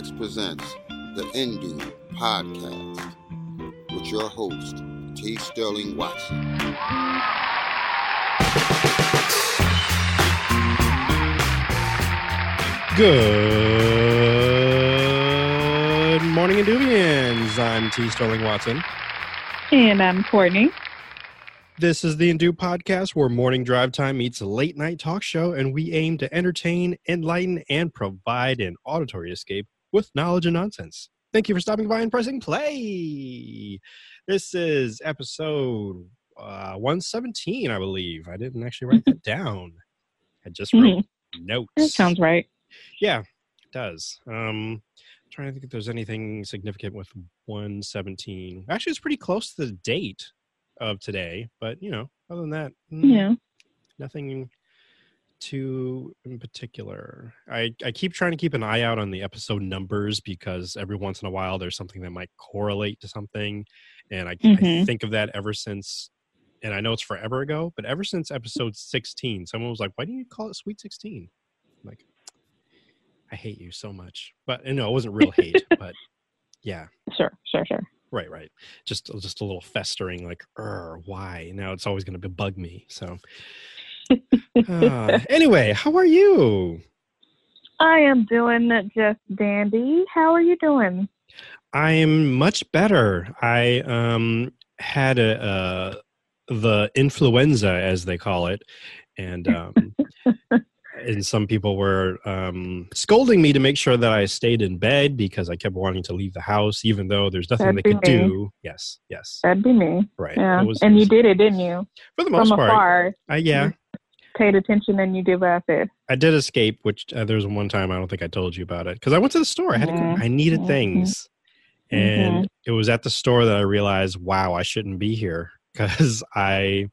FX presents the Indu Podcast with your host, T. Sterling Watson. Good morning, Indubians. I'm T. Sterling Watson. And I'm Courtney. This is the Indu podcast where morning drive time meets a late night talk show, and we aim to entertain, enlighten, and provide an auditory escape with knowledge and nonsense. Thank you for stopping by and pressing play. This is episode uh, 117, I believe. I didn't actually write that down. I just wrote notes. That sounds right. Yeah, it does. Um, trying to think if there's anything significant with 117. Actually, it's pretty close to the date of today, but you know, other than that, mm, Yeah. nothing too in particular. I I keep trying to keep an eye out on the episode numbers because every once in a while there's something that might correlate to something, and I, I Mhm. think of that ever since. And I know it's forever ago, but ever since episode 16, someone was like, "Why do you call it Sweet 16?" I'm like, I hate you so much. But no, it wasn't real hate, but yeah, Sure, sure, sure. right, right. Just just a little festering, like, er, why? Now it's always going to bug me. So, uh, anyway, how are you? I am doing just dandy. How are you doing? I am much better. I um had a uh, the influenza, as they call it, and um, and some people were um, scolding me to make sure that I stayed in bed because I kept wanting to leave the house, even though there's nothing they That'd could me. do. Yes, yes, That'd be me. right. Yeah. Was- and it you did it, didn't you? for the most From part. afar. I, yeah, Paid attention than you did what I said. I did escape, which uh, there was one time I don't think I told you about it because I went to the store. I had to, go, Mhm. I needed Mhm. things, and it was at the store that I realized, wow, I shouldn't be here because I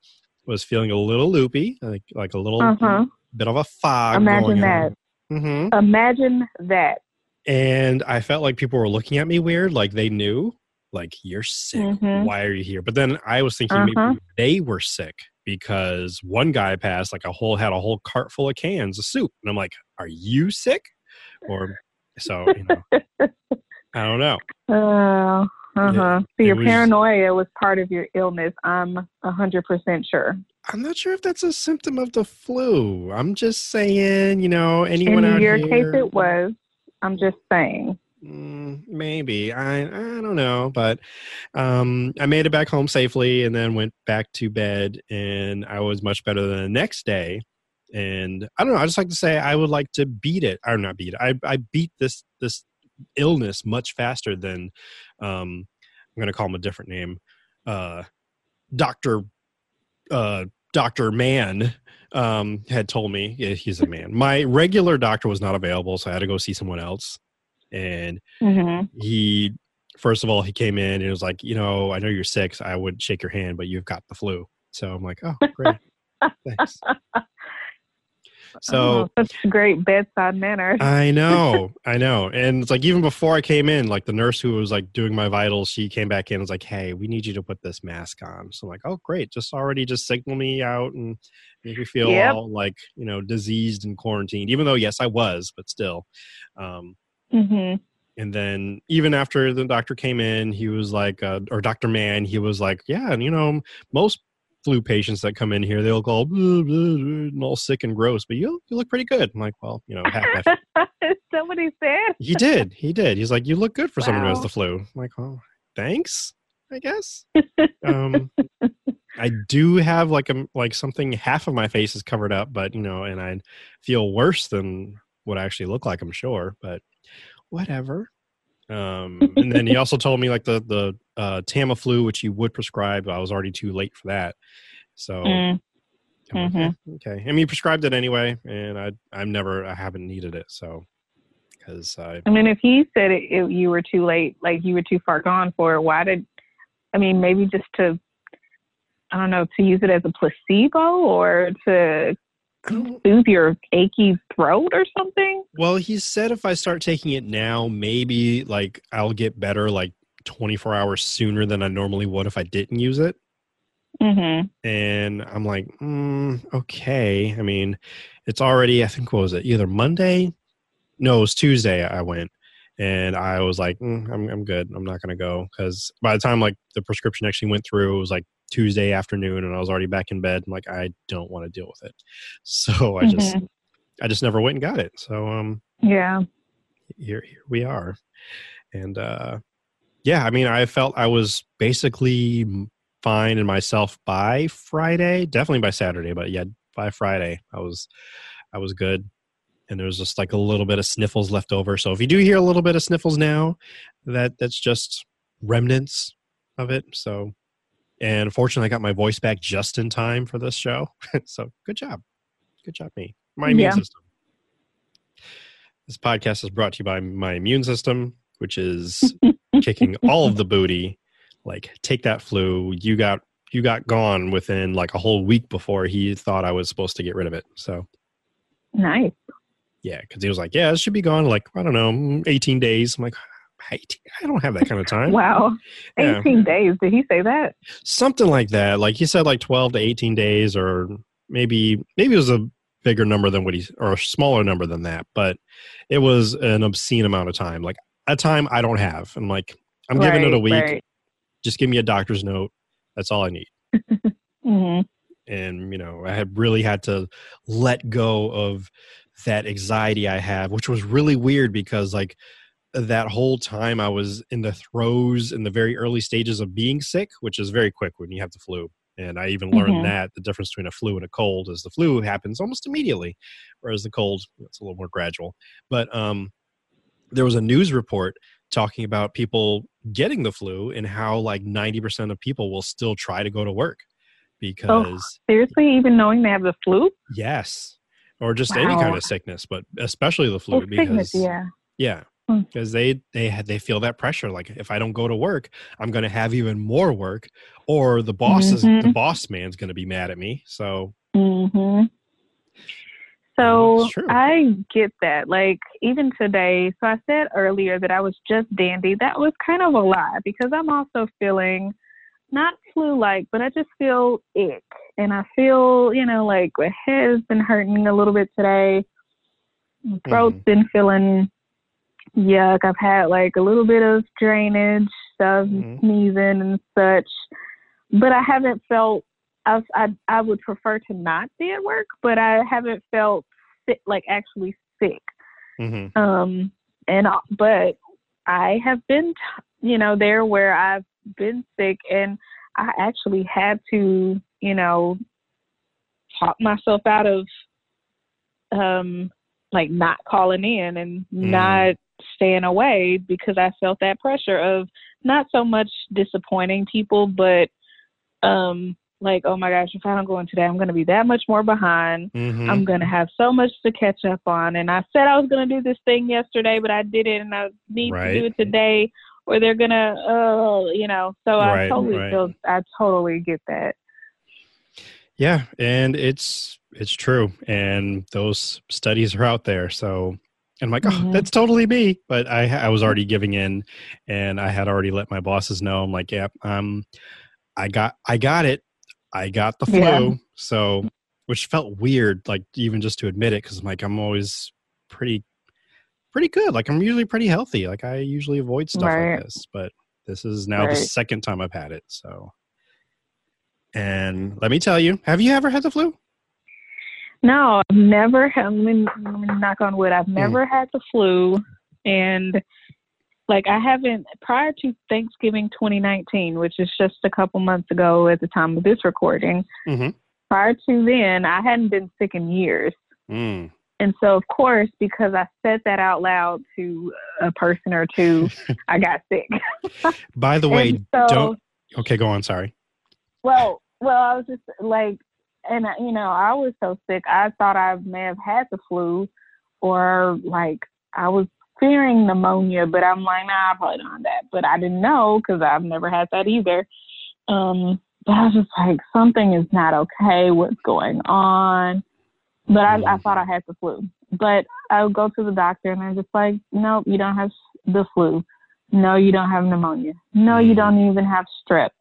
was feeling a little loopy, like like a little Uh huh. bit of a fog. Imagine going that. hmm Imagine that. And I felt like people were looking at me weird, like they knew, like you're sick. Mhm. Why are you here? But then I was thinking Uh-huh. maybe they were sick because one guy passed like a whole had a whole cart full of cans of soup, and I'm like, are you sick? Or so you know, I don't know. Uh, uh huh. So your was- paranoia was part of your illness. I'm a hundred percent sure. I'm not sure if that's a symptom of the flu. I'm just saying, you know, anyone In out your here. case, it was. I'm just saying. Mm, maybe I I don't know, but um, I made it back home safely, and then went back to bed, and I was much better than the next day. And I don't know. I just like to say I would like to beat it, or not beat it. I I beat this this illness much faster than um, I'm going to call him a different name, uh, Doctor uh, Doctor Man um, had told me yeah, he's a man. My regular doctor was not available, so I had to go see someone else. And hmm he, first of all, he came in and was like, you know, I know you're sick. I would shake your hand, but you've got the flu. So I'm like, oh, great, thanks. So oh, great bedside manner. I know, I know. And it's like even before I came in, like the nurse who was like doing my vitals, she came back in and was like, Hey, we need you to put this mask on. So I'm like, Oh great, just already just signal me out and make me feel Yep. all like, you know, diseased and quarantined, even though yes, I was, but still. Um hmm and then even after the doctor came in, he was like, uh, or Dr. Mann, he was like, yeah, and you know, most flu patients that come in here, they'll go all sick and gross, but you you look pretty good. I'm like, well, you know, half my Somebody said. he did. He did. He's like, you look good for someone who has the flu. I'm like, oh, thanks, I guess. um, I do have like a like something. Half of my face is covered up, but you know, and I feel worse than what I actually look like. I'm sure, but whatever. Um, and then he also told me like the the uh, Tamiflu, which he would prescribe. I was already too late for that. So Mm, I'm like, Mhm. "Eh, okay. I mean, he prescribed it anyway, and I I've never I haven't needed it. So because I I mean, if he said it, it, you were too late, like you were too far gone for it, why did? I mean, maybe just to, I don't know, to use it as a placebo or to soothe your achy throat or something. Well, he said if I start taking it now, maybe like I'll get better like 24 hours sooner than I normally would if I didn't use it. Mm-hmm. And I'm like, mm, okay. I mean, it's already, I think, what was it? Either Monday? No, it was Tuesday I went. and I was like, mm, I'm I'm good. I'm not gonna go because by the time like the prescription actually went through, it was like Tuesday afternoon, and I was already back in bed. I'm like, I don't want to deal with it, so I just Mhm. I just never went and got it. So um, Yeah. here here we are, and uh, yeah, I mean, I felt I was basically fine in myself by Friday, definitely by Saturday, but yeah, by Friday, I was I was good. And there was just like a little bit of sniffles left over. So if you do hear a little bit of sniffles now, that that's just remnants of it. So, and fortunately, I got my voice back just in time for this show. so good job, good job, me. My immune Yeah. system. This podcast is brought to you by my immune system, which is kicking all of the booty. Like, take that flu. You got you got gone within like a whole week before he thought I was supposed to get rid of it. So Nice. yeah, because he was like, "Yeah, it should be gone like I don't know, eighteen days." I'm like, "18? I don't have that kind of time." Wow. Yeah. 18 days. Did he say that? Something like that. Like he said, like twelve to eighteen days, or maybe maybe it was a bigger number than what he or a smaller number than that, but it was an obscene amount of time. Like a time I don't have. I'm like, I'm giving it a week. right. Just give me a doctor's note. That's all I need. Mhm. and you know i had really had to let go of that anxiety i have which was really weird because like that whole time i was in the throes in the very early stages of being sick which is very quick when you have the flu and i even learned Mhm. that the difference between a flu and a cold is the flu happens almost immediately whereas the cold it's a little more gradual but um there was a news report talking about people getting the flu and how like 90% of people will still try to go to work because Seriously, even knowing they have the flu? Yes, or just any kind of sickness, but especially the flu Oh, because sickness, yeah. yeah. Because they they they feel that pressure. Like if I don't go to work, I'm going to have even more work, or the boss is the Mhm. boss man's going to be mad at me. So hmm So I get that. Like even today, so I said earlier that I was just dandy. That was kind of a lie because I'm also feeling not flu like, but I just feel ick. And I feel, you know, like my head has been hurting a little bit today. Throat's been feeling yuck. I've had like a little bit of drainage, stuff, Mhm. sneezing and such. But I haven't felt I, I I would prefer to not be at work, but I haven't felt sick, like actually sick. hmm Um, and uh, but I have been, t- you know, there where I've been sick, and I actually had to, you know, talk myself out of, um, like not calling in and Mm. not staying away because I felt that pressure of not so much disappointing people, but um like oh my gosh if i don't go in today i'm going to be that much more behind hmm i'm going to have so much to catch up on and i said i was going to do this thing yesterday but i didn't and i need Right. to do it today or they're going to oh you know so Right, i totally right. feel i totally get that Yeah, and it's it's true, and those studies are out there. So I'm like, oh, Mhm. that's totally me. But I I was already giving in, and I had already let my bosses know. I'm like, yeah, um, I got I got it. I got the flu. Yeah. So, which felt weird, like even just to admit it, because I'm like, I'm always pretty pretty good. Like I'm usually pretty healthy. Like I usually avoid stuff Right. like this, but this is now the second time I've had it. So. And let me tell you, have you ever had the flu? No i've never had let me, let me knock on wood i've never had the flu and like i haven't prior to thanksgiving 2019 which is just a couple months ago at the time of this recording Mhm. prior to then i hadn't been sick in years Mm. And so, of course, because I said that out loud to a person or two, I got sick. By the way, so, don't. Okay, go on. Sorry. well, well, I was just like, and I- you know, I was so sick. I thought I may have had the flu, or like I was fearing pneumonia, but I'm like, nah, I probably don't have that. But I didn't know because I've never had that either. Um, but I was just like, something is not okay. What's going on? But I, I Mm. thought I had the flu. But I would go to the doctor and they're just like, nope, you don't have the flu. No, you don't have pneumonia. No, you Mm. don't even have strep.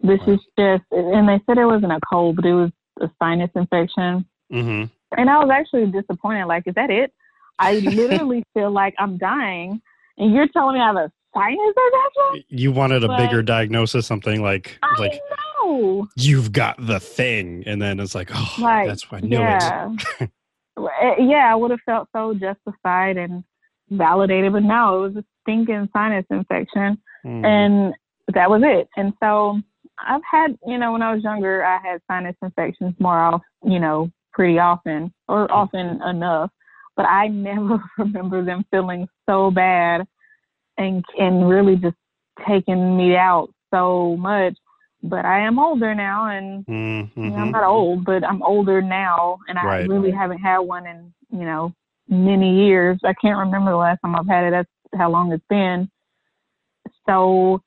This is just, and they said it wasn't a cold, but it was a sinus infection. Mm-hmm. And I was actually disappointed. Like, is that it? I literally feel like I'm dying. and you're telling me I have a sinus infection? You wanted a But- bigger diagnosis, something like I like know. you've got the thing, and then it's like, oh, Like, that's why I knew it. yeah. Eh, yeah, I would have felt so justified and validated, but no, it was a stinking sinus infection. Mm. and that was it. And so I've had, you know, when I was younger, I had sinus infections more off, you know, pretty often or often enough, but I never remember them feeling so bad and and really just taking me out so much. But I am older now, and Mm, you know. I'm not old, but I'm older now, and I Right. really haven't had one in you know many years. I can't remember the last time I've had it. That's how long it's been. So,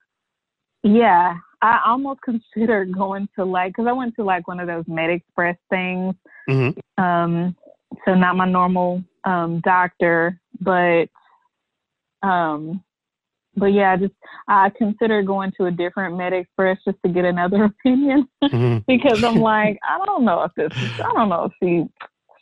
yeah, I almost considered going to like because I went to like one of those Med Express things. Mhm. Um, so not my normal um doctor, but um, but yeah, I just I considered going to a different Med Express just to get another opinion Mhm. because I'm like, I don't know if this is, I don't know if she,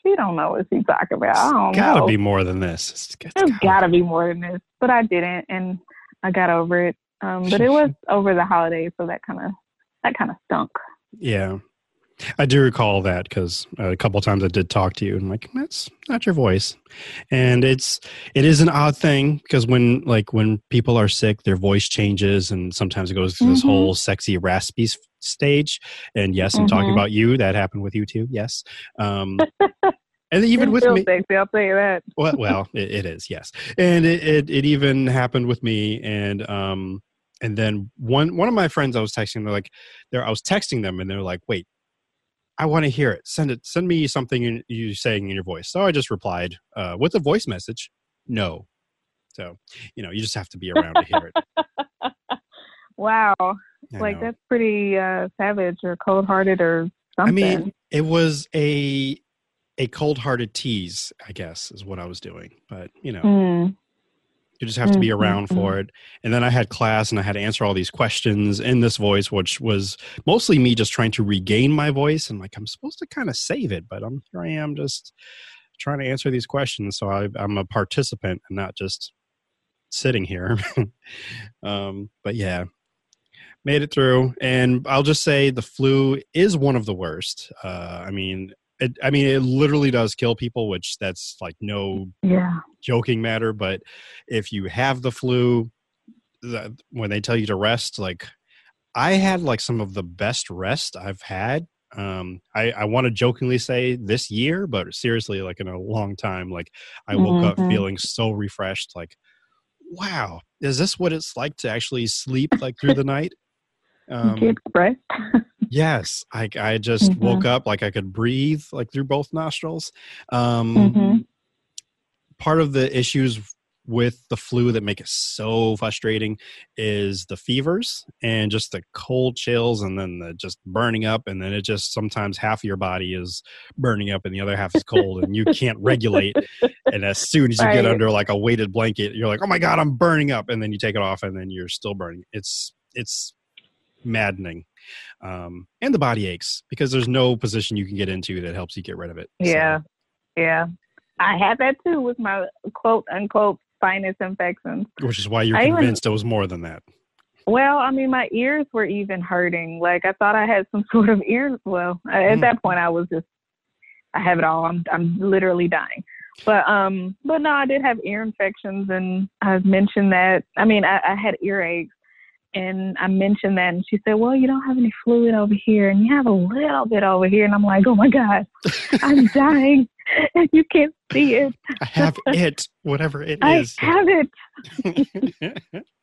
she don't know what she's talking about. I don't gotta know. be more than this. It's, it's There's gotta- gotta be more than this, but I didn't, and I got over it. Um, but it was over the holidays, so that kind of that kind of stunk. Yeah. I do recall that because a couple times I did talk to you and I'm like that's not your voice, and it's it is an odd thing because when like when people are sick, their voice changes and sometimes it goes through this Mhm. whole sexy raspy stage. And yes, I'm talking Mhm. about you. That happened with you too. Yes, um, and even with me, sexy, I'll tell you that. well, well it, it is yes and it, it it even happened with me and um and then one one of my friends i was texting they're like they're i was texting them and they're like wait i want to hear it. Send it send me something in, you saying in your voice. So i just replied uh with a voice message no. So you know you just have to be around to hear it. Wow, I like know. that's pretty uh, savage or cold hearted or something. i mean it was a a cold-hearted tease i guess is what i was doing but you know. Mm, You just have to be around mm, for it. And then I had class and I had to answer all these questions in this voice, which was mostly me just trying to regain my voice. And like, I'm supposed to kind of save it, but I'm here I am just trying to answer these questions. So I, I'm a participant and not just sitting here. um, but yeah, made it through. And I'll just say the flu is one of the worst. Uh, I mean, it, I mean, it literally does kill people, which that's like no yeah. joking matter, but if you have the flu, the, when they tell you to rest, like I had like some of the best rest I've had. Um, I, I want to jokingly say this year, but seriously, like in a long time, like I woke up Mhm. feeling so refreshed. Like, wow, is this what it's like to actually sleep like through the night? Um, Get rest. yes, I, I just Mhm. woke up like I could breathe like through both nostrils. Um, Mhm. part of the issues with the flu that make it so frustrating is the fevers and just the cold chills and then the just burning up and then it just sometimes half of your body is burning up and the other half is cold and you can't regulate and as soon as you get under like a weighted blanket you're like oh my god i'm burning up and then you take it off and then you're still burning it's it's maddening um, and the body aches because there's no position you can get into that helps you get rid of it So- Yeah. Yeah. I had that too with my quote unquote sinus infections. which is why you're I even- convinced it was more than that. Well, I mean, my ears were even hurting. Like I thought I had some sort of ear. Well, at Mm. that point, I was just, I have it all. I'm, I'm literally dying. But um, but no, I did have ear infections, and I've mentioned that. I mean, I, I had earaches, and I mentioned that, and she said, "Well, you don't have any fluid over here, and you have a little bit over here." And I'm like, "Oh my god, I'm dying, and you can't see it. I have it, whatever it I is. have it."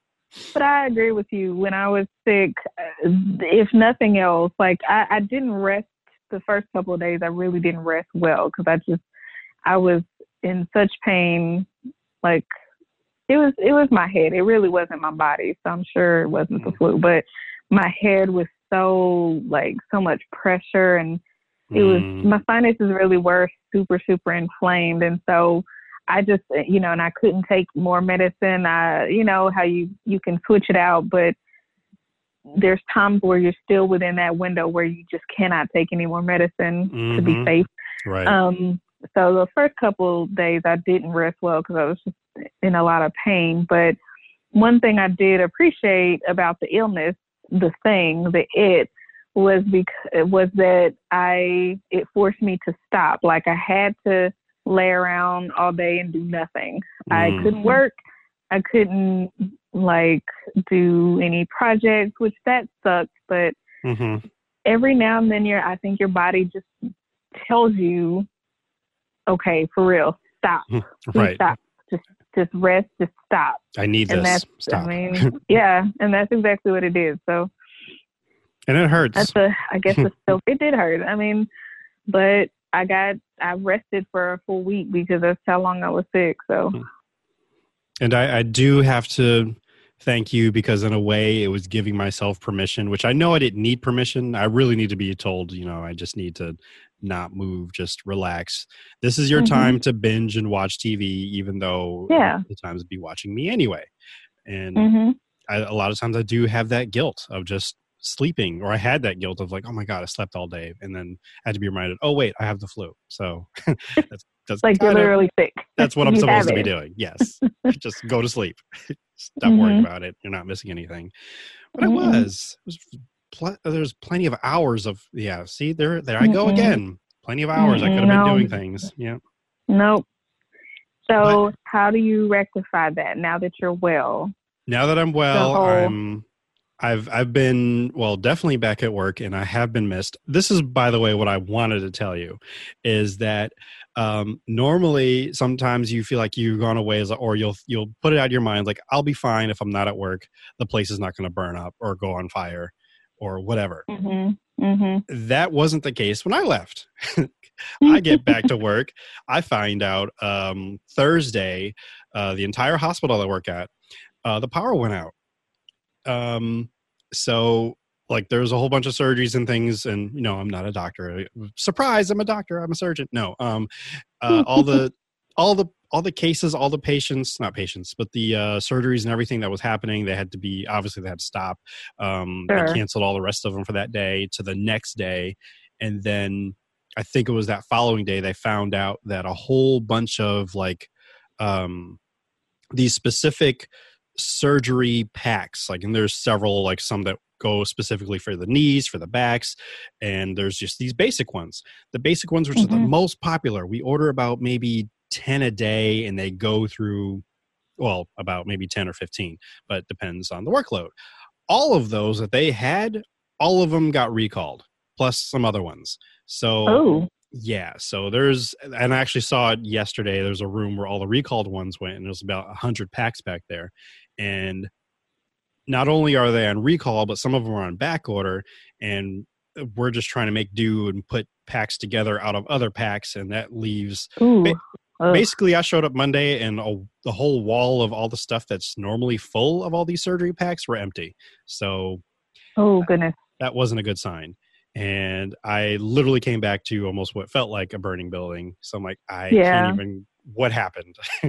But I agree with you. When I was sick, uh, if nothing else, like I, I didn't rest the first couple of days. I really didn't rest well because I just I was in such pain. Like it was it was my head. It really wasn't my body. So I'm sure it wasn't the flu, but my head was so like so much pressure and it was Mm, my sinuses really were super super inflamed and so i just you know and i couldn't take more medicine i you know how you you can switch it out but there's times where you're still within that window where you just cannot take any more medicine to be Mhm. safe right. um so the first couple days i didn't rest well because i was just in a lot of pain. But one thing I did appreciate about the illness, the thing, the it, was because was that I it forced me to stop. Like I had to lay around all day and do nothing. Mm. I couldn't work. I couldn't like do any projects, which that sucks. But mm-hmm. every now and then, your I think your body just tells you, okay, for real, stop, right, stop, just rest, just stop. I need and this. That's, stop. I mean, yeah, and that's exactly what it is. So, and it hurts. That's a, I guess it's still, it did hurt. I mean, but I got, I rested for a full week because that's how long I was sick. So, hmm. and I, I do have to thank you because in a way it was giving myself permission which i know i didn't need permission i really need to be told you know i just need to not move just relax. This is your mm-hmm. time to binge and watch tv even though yeah. the times be watching me anyway. And mm-hmm. I, a lot of times i do have that guilt of just sleeping or i had that guilt of like oh my god i slept all day and then i had to be reminded oh wait i have the flu. So that's, that's like you're literally sick. that's what i'm supposed to be doing. Yes. Just go to sleep. Stop mm-hmm. worrying about it. You're not missing anything. But mm-hmm. i was. It was pl- there's plenty of hours of yeah see there there i go mm-hmm. again plenty of hours i could have no. been doing things yeah nope so but, how do you rectify that now that you're well now that i'm well whole- i'm I've I've been well definitely back at work and I have been missed. This is by the way what I wanted to tell you is that um, normally sometimes you feel like you've gone away or you'll you'll put it out of your mind like I'll be fine if I'm not at work. The place is not going to burn up or go on fire or whatever. Mm-hmm. Mm-hmm. That wasn't the case when I left. I get back to work. I find out um, Thursday, uh, the entire hospital I work at, uh, the power went out. Um, so like there's a whole bunch of surgeries and things and you know i'm not a doctor surprise i'm a doctor i'm a surgeon no um uh, all the all the all the cases all the patients not patients but the uh, surgeries and everything that was happening they had to be obviously they had to stop um sure. they canceled all the rest of them for that day to the next day and then i think it was that following day they found out that a whole bunch of like um these specific surgery packs like and there's several like some that go specifically for the knees for the backs and there's just these basic ones the basic ones which mm-hmm. are the most popular we order about maybe 10 a day and they go through well about maybe 10 or 15 but depends on the workload all of those that they had all of them got recalled plus some other ones so oh. Yeah, so there's, and I actually saw it yesterday. There's a room where all the recalled ones went, and there's about a hundred packs back there. And not only are they on recall, but some of them are on back order, and uh, we're just trying to make do and put packs together out of other packs, and that leaves. Ooh. Basically, I showed up Monday, and a, the whole wall of all the stuff that's normally full of all these surgery packs were empty. So, oh uh, goodness, that wasn't a good sign and I literally came back to almost what felt like a burning building. So I'm like, I yeah. can't even. What happened?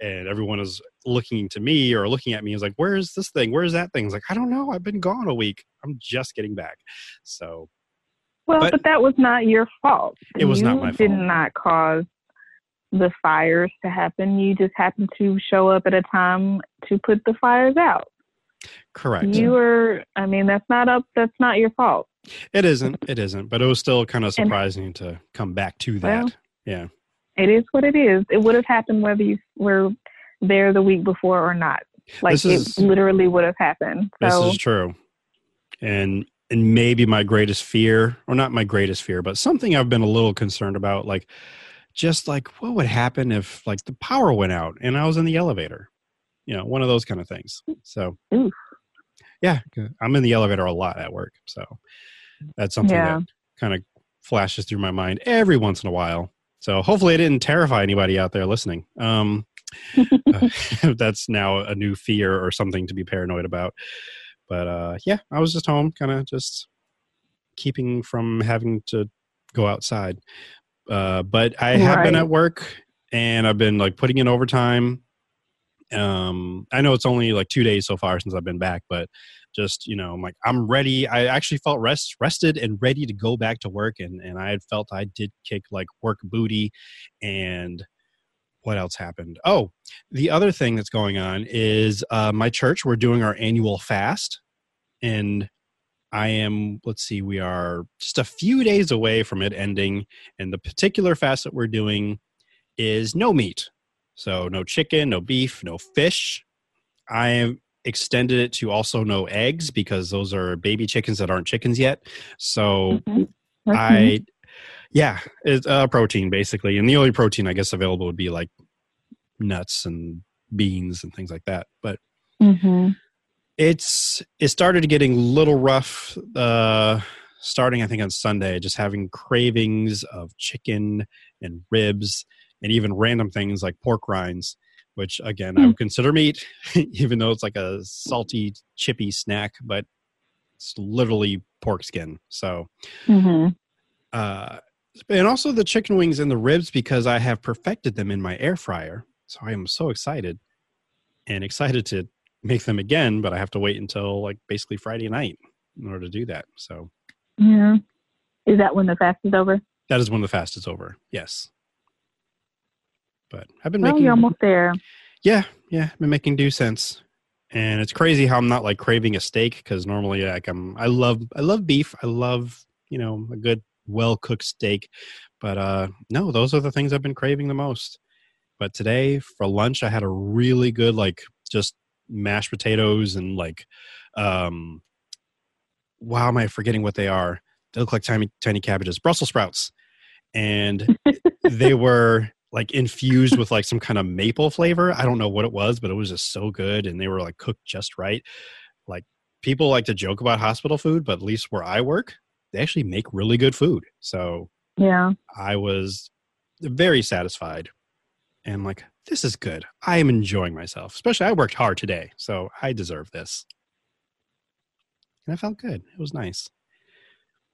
and everyone is looking to me or looking at me is like, "Where's this thing? Where's that thing?" It's like, I don't know. I've been gone a week. I'm just getting back. So. Well, but, but that was not your fault. It was you not my fault. Did not cause the fires to happen. You just happen to show up at a time to put the fires out. Correct. You were. I mean, that's not up. That's not your fault. It isn't. It isn't. But it was still kind of surprising and, to come back to that. Well, yeah. It is what it is. It would have happened whether you were there the week before or not. Like is, it literally would have happened. So. This is true. And and maybe my greatest fear, or not my greatest fear, but something I've been a little concerned about, like just like what would happen if like the power went out and I was in the elevator? You know, one of those kind of things. So Oof. yeah, I'm in the elevator a lot at work. So that's something yeah. that kind of flashes through my mind every once in a while. So hopefully, I didn't terrify anybody out there listening. Um, uh, that's now a new fear or something to be paranoid about. But uh, yeah, I was just home, kind of just keeping from having to go outside. Uh, but I have right. been at work and I've been like putting in overtime. Um, I know it's only like two days so far since I've been back, but just you know I'm like I'm ready. I actually felt rest rested and ready to go back to work, and and I had felt I did kick like work booty, and what else happened? Oh, the other thing that's going on is uh, my church. We're doing our annual fast, and I am. Let's see, we are just a few days away from it ending. And the particular fast that we're doing is no meat, so no chicken, no beef, no fish. I extended it to also no eggs because those are baby chickens that aren't chickens yet. So Mhm. I, yeah, it's uh, protein basically, and the only protein I guess available would be like nuts and beans and things like that. But Mhm. It's it started getting a little rough. Uh, starting I think on Sunday, just having cravings of chicken and ribs and even random things like pork rinds, which again I Hmm. would consider meat, even though it's like a salty, chippy snack, but it's literally pork skin. So Mhm. uh, and also the chicken wings and the ribs because I have perfected them in my air fryer. So I am so excited and excited to make them again, but I have to wait until like basically Friday night in order to do that. So Yeah. Is that when the fast is over? that is when the fast is over. Yes. But I've been Well, making you're almost there. yeah, yeah, I've been making do sense. And it's crazy how I'm not like craving a steak because normally like I'm I love I love beef. I love, you know, a good well cooked steak. But uh no, those are the things I've been craving the most. But today for lunch I had a really good like just mashed potatoes and like um wow am I forgetting what they are? They look like tiny tiny cabbages, Brussels sprouts. And they were like infused with like some kind of maple flavor. I don't know what it was, but it was just so good and they were like cooked just right. Like people like to joke about hospital food, but at least where I work, they actually make really good food. So Yeah. I was very satisfied and like this is good. I am enjoying myself. Especially I worked hard today, so I deserve this. And I felt good. It was nice.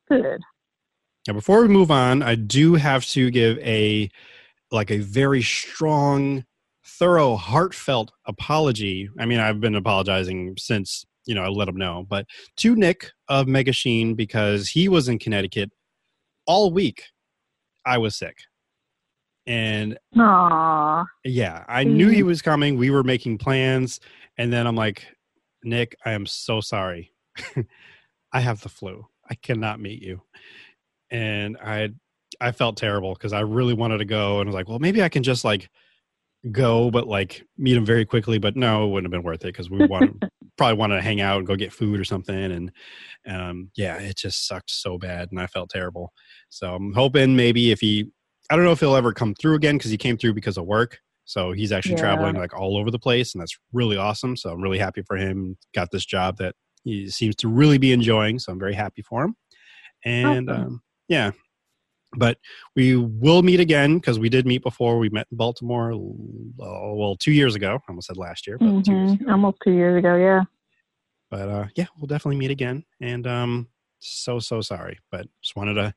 Good. Now, before we move on, I do have to give a like a very strong, thorough, heartfelt apology. I mean, I've been apologizing since you know I let him know, but to Nick of Mega Sheen because he was in Connecticut all week. I was sick, and Aw. yeah, I knew he was coming. We were making plans, and then I'm like, Nick, I am so sorry. I have the flu. I cannot meet you. And I I felt terrible because I really wanted to go and I was like, well, maybe I can just like go, but like meet him very quickly. But no, it wouldn't have been worth it because we want probably wanted to hang out and go get food or something. And um, yeah, it just sucked so bad, and I felt terrible. So I'm hoping maybe if he, I don't know if he'll ever come through again because he came through because of work. So he's actually Yeah. traveling like all over the place, and that's really awesome. So I'm really happy for him. Got this job that he seems to really be enjoying. So I'm very happy for him. And Awesome. um, yeah, but we will meet again because we did meet before. We met in Baltimore, uh, well, two years ago. I almost said last year, but two years Mhm. Almost two years ago. Yeah. but uh, yeah, we'll definitely meet again. And um, so so sorry, but just wanted to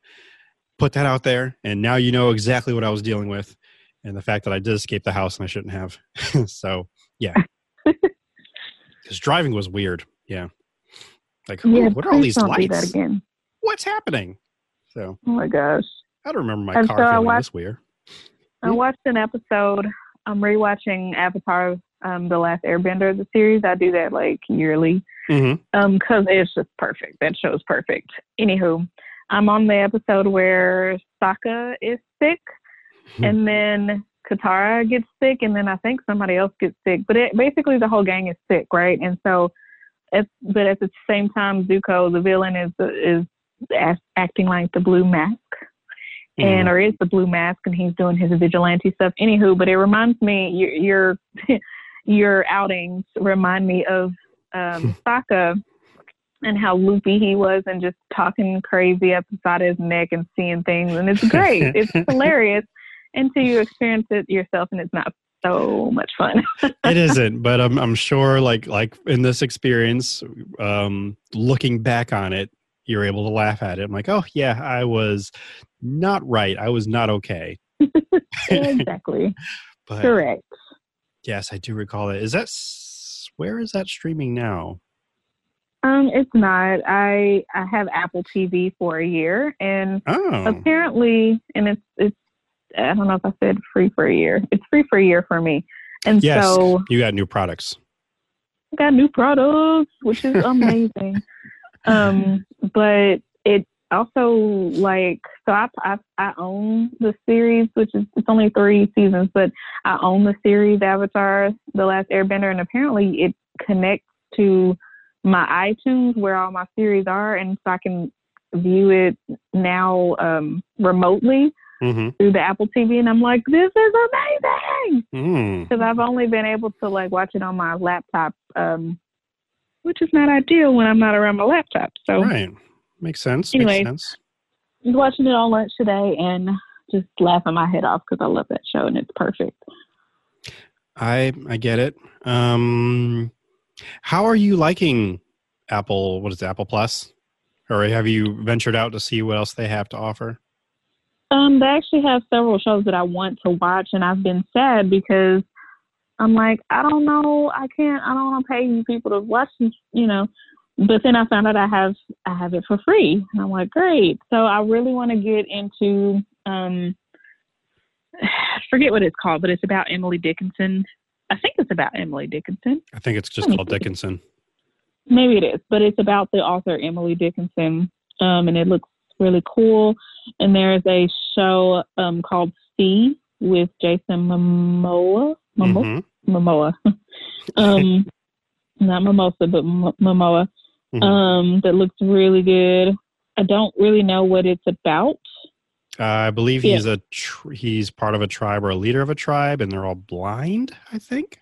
put that out there. And now you know exactly what I was dealing with, and the fact that I did escape the house and I shouldn't have. so yeah, because driving was weird. Yeah, like who- yeah. what are all these lights? What's happening? So Oh my gosh. I don't remember my And car so I feeling watched- this weird. I watched an episode. I'm rewatching Avatar, um, the last Airbender of the series. I do that like yearly. hmm um because it's just perfect that show's perfect anywho i'm on the episode where Sokka is sick Hmm. and then katara gets sick and then i think somebody else gets sick. But it, basically the whole gang is sick right? And so it's, but at the same time zuko the villain is is acting like the blue mask. And or is the blue mask and he's doing his vigilante stuff. Anywho but it reminds me your your, your outings remind me of um Sokka and how loopy he was and just talking crazy up the side of his neck and seeing things and it's great it's hilarious until you experience it yourself and it's not so much fun it isn't, but I'm I'm sure like like in this experience, um, looking back on it, you're able to laugh at it. I'm like, oh yeah, I was not right. I was not okay. exactly But correct yes, I do recall that. Is that where is that streaming now? Um it's not i i have apple tv for a year and Oh, apparently and it's it's I don't know if I said free for a year. It's free for a year for me. And Yes. so You got new products. I got new products, which is amazing. um, but it also like so I, I I own the series, which is it's only three seasons, but I own the series Avatar: The Last Airbender, and apparently it connects to my iTunes where all my series are, and so I can view it now um, remotely Mm-hmm. through the Apple TV, and I'm like, this is amazing Mm. because I've only been able to like watch it on my laptop, um, which is not ideal when I'm not around my laptop. So Right. Makes sense. Anyway. Makes sense. I was watching it on lunch today and just laughing my head off because I love that show and it's perfect. I I get it. Um, how are you liking Apple? What is it, Apple Plus? Or have you ventured out to see what else they have to offer? Um, they actually have several shows that I want to watch, and I've been sad because I'm like, I don't know, I can't, I don't want to pay you people to watch you know. But then I found out I have I have it for free, and I'm like, great. So I really want to get into um, I forget what it's called, but it's about Emily Dickinson. I think it's about Emily Dickinson. I think it's just called see. Dickinson. Maybe it is, but it's about the author Emily Dickinson, um, and it looks really cool. And there's a show um, called See with Jason Momoa. Momoa. Mhm. Momoa. um, not Mimosa, but M- Momoa. Mhm. Um, that looks really good. I don't really know what it's about. Uh, I believe Yeah. he's a tr- he's part of a tribe or a leader of a tribe, and they're all blind. I think.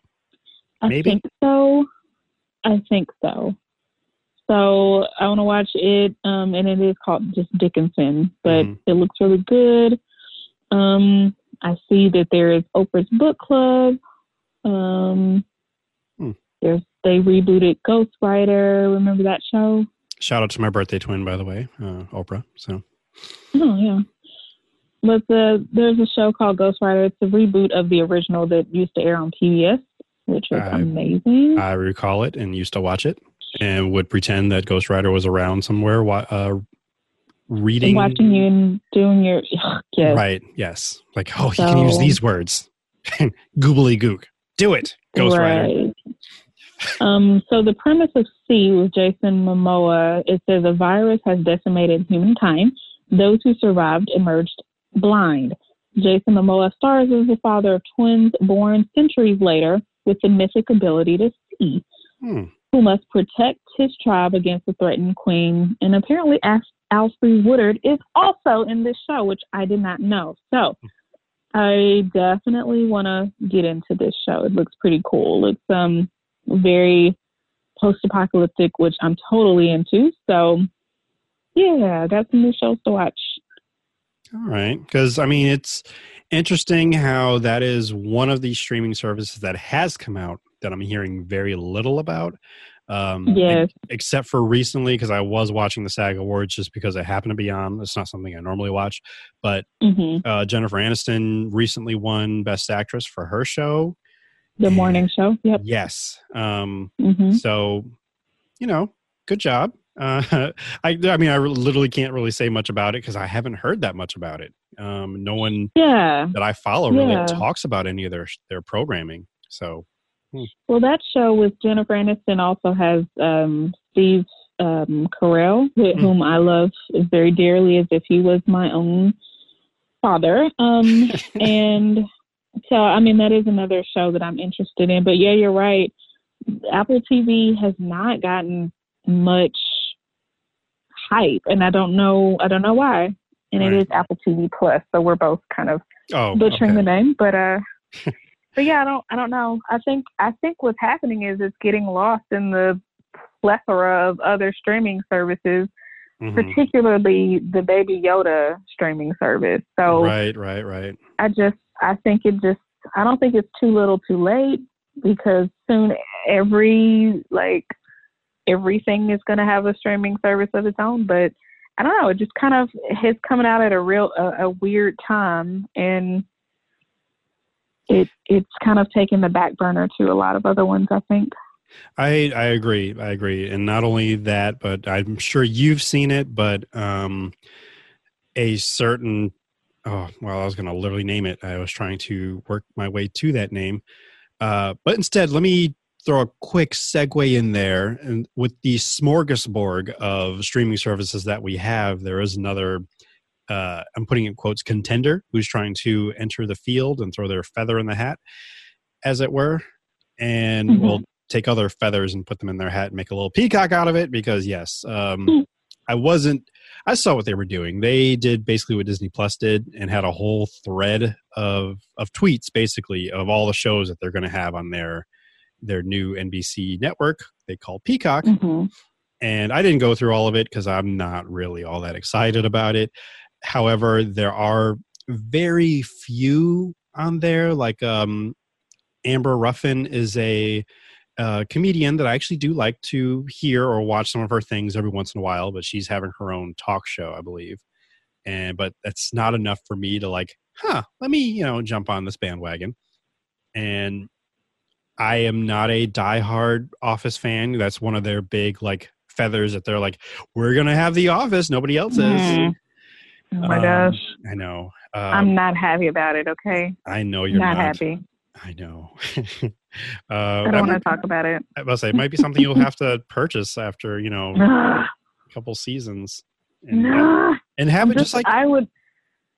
I Maybe. think so. I think so. So I want to watch it, um, and it is called just Dickinson, but Mhm. it looks really good. Um, I see that there is Oprah's Book Club. Um, Hmm. There's they rebooted Ghostwriter. Remember that show? Shout out to my birthday twin, by the way, uh, Oprah. So Oh yeah. But the there's a show called Ghostwriter. It's a reboot of the original that used to air on PBS, which was I- amazing. I recall it and used to watch it, and would pretend that Ghostwriter was around somewhere, uh, reading. and watching you and doing your yes. Right. Yes. Like, oh, he can use these words. Googly gook. Do it, Ghostwriter. um, so the premise of See with Jason Momoa, it says a virus has decimated humankind. Those who survived emerged blind. Jason Momoa stars as the father of twins born centuries later with the mythic ability to see, Hmm. who must protect his tribe against the threatened queen. And apparently, Al- Alfre Woodard is also in this show, which I did not know. So I definitely want to get into this show. It looks pretty cool. It's um very post-apocalyptic, which I'm totally into. So yeah, I got some new shows to watch. All right. Because, I mean, it's interesting how that is one of these streaming services that has come out that I'm hearing very little about. Um, Yes. except for recently, because I was watching the SAG Awards just because I happen to be on. It's not something I normally watch. But hmm uh, Jennifer Aniston recently won Best Actress for her show. The morning show. Yep. Yes. Um, hmm So, you know, good job. Uh, I, I mean, I literally can't really say much about it because I haven't heard that much about it. Um, no one Yeah. that I follow really Yeah. talks about any of their their programming. So, Well, that show with Jennifer Aniston also has um, Steve um, Carell, Mm. whom I love very dearly, as if he was my own father. Um, and so, I mean, that is another show that I'm interested in. But yeah, you're right. Apple TV has not gotten much hype, and I don't know. I don't know why. And Right. it is Apple TV Plus, so we're both kind of oh, butchering okay. the name, but uh, but yeah, I don't, I don't know. I think, I think what's happening is it's getting lost in the plethora of other streaming services, Mhm. particularly the Baby Yoda streaming service. So Right, right, right. I just, I think it just, I don't think it's too little, too late because soon every like everything is going to have a streaming service of its own, but. I don't know. It just kind of has coming out at a real a, a weird time, and it it's kind of taken the back burner to a lot of other ones. I think. I I agree. I agree. And not only that, but I'm sure you've seen it, but um a certain oh well, I was going to literally name it. I was trying to work my way to that name, uh, but instead, let me throw a quick segue in there. And with the smorgasbord of streaming services that we have, there is another. Uh, I'm putting in quotes contender who's trying to enter the field and throw their feather in the hat, as it were, and Mhm. will take other feathers and put them in their hat and make a little peacock out of it. Because yes, um, Hmm. I wasn't. I saw what they were doing. They did basically what Disney Plus did and had a whole thread of of tweets, basically of all the shows that they're going to have on their their new NBC network. They call Peacock, hmm and I didn't go through all of it because I'm not really all that excited about it. However, there are very few on there. Like um, Amber Ruffin is a uh, comedian that I actually do like to hear or watch some of her things every once in a while. But she's having her own talk show, I believe, and but that's not enough for me to like, huh? Let me you know jump on this bandwagon. And I am not a diehard Office fan. That's one of their big like feathers that they're like, we're gonna have the Office. Nobody else is. Mhm. Oh my Um, gosh. I know. I'm Um, not happy about it, okay? I know you're not, not. happy. I know. uh, I don't want to talk about it. I must say, it might be something you'll have to purchase after you know a couple seasons, and, No. and have I'm it just like I would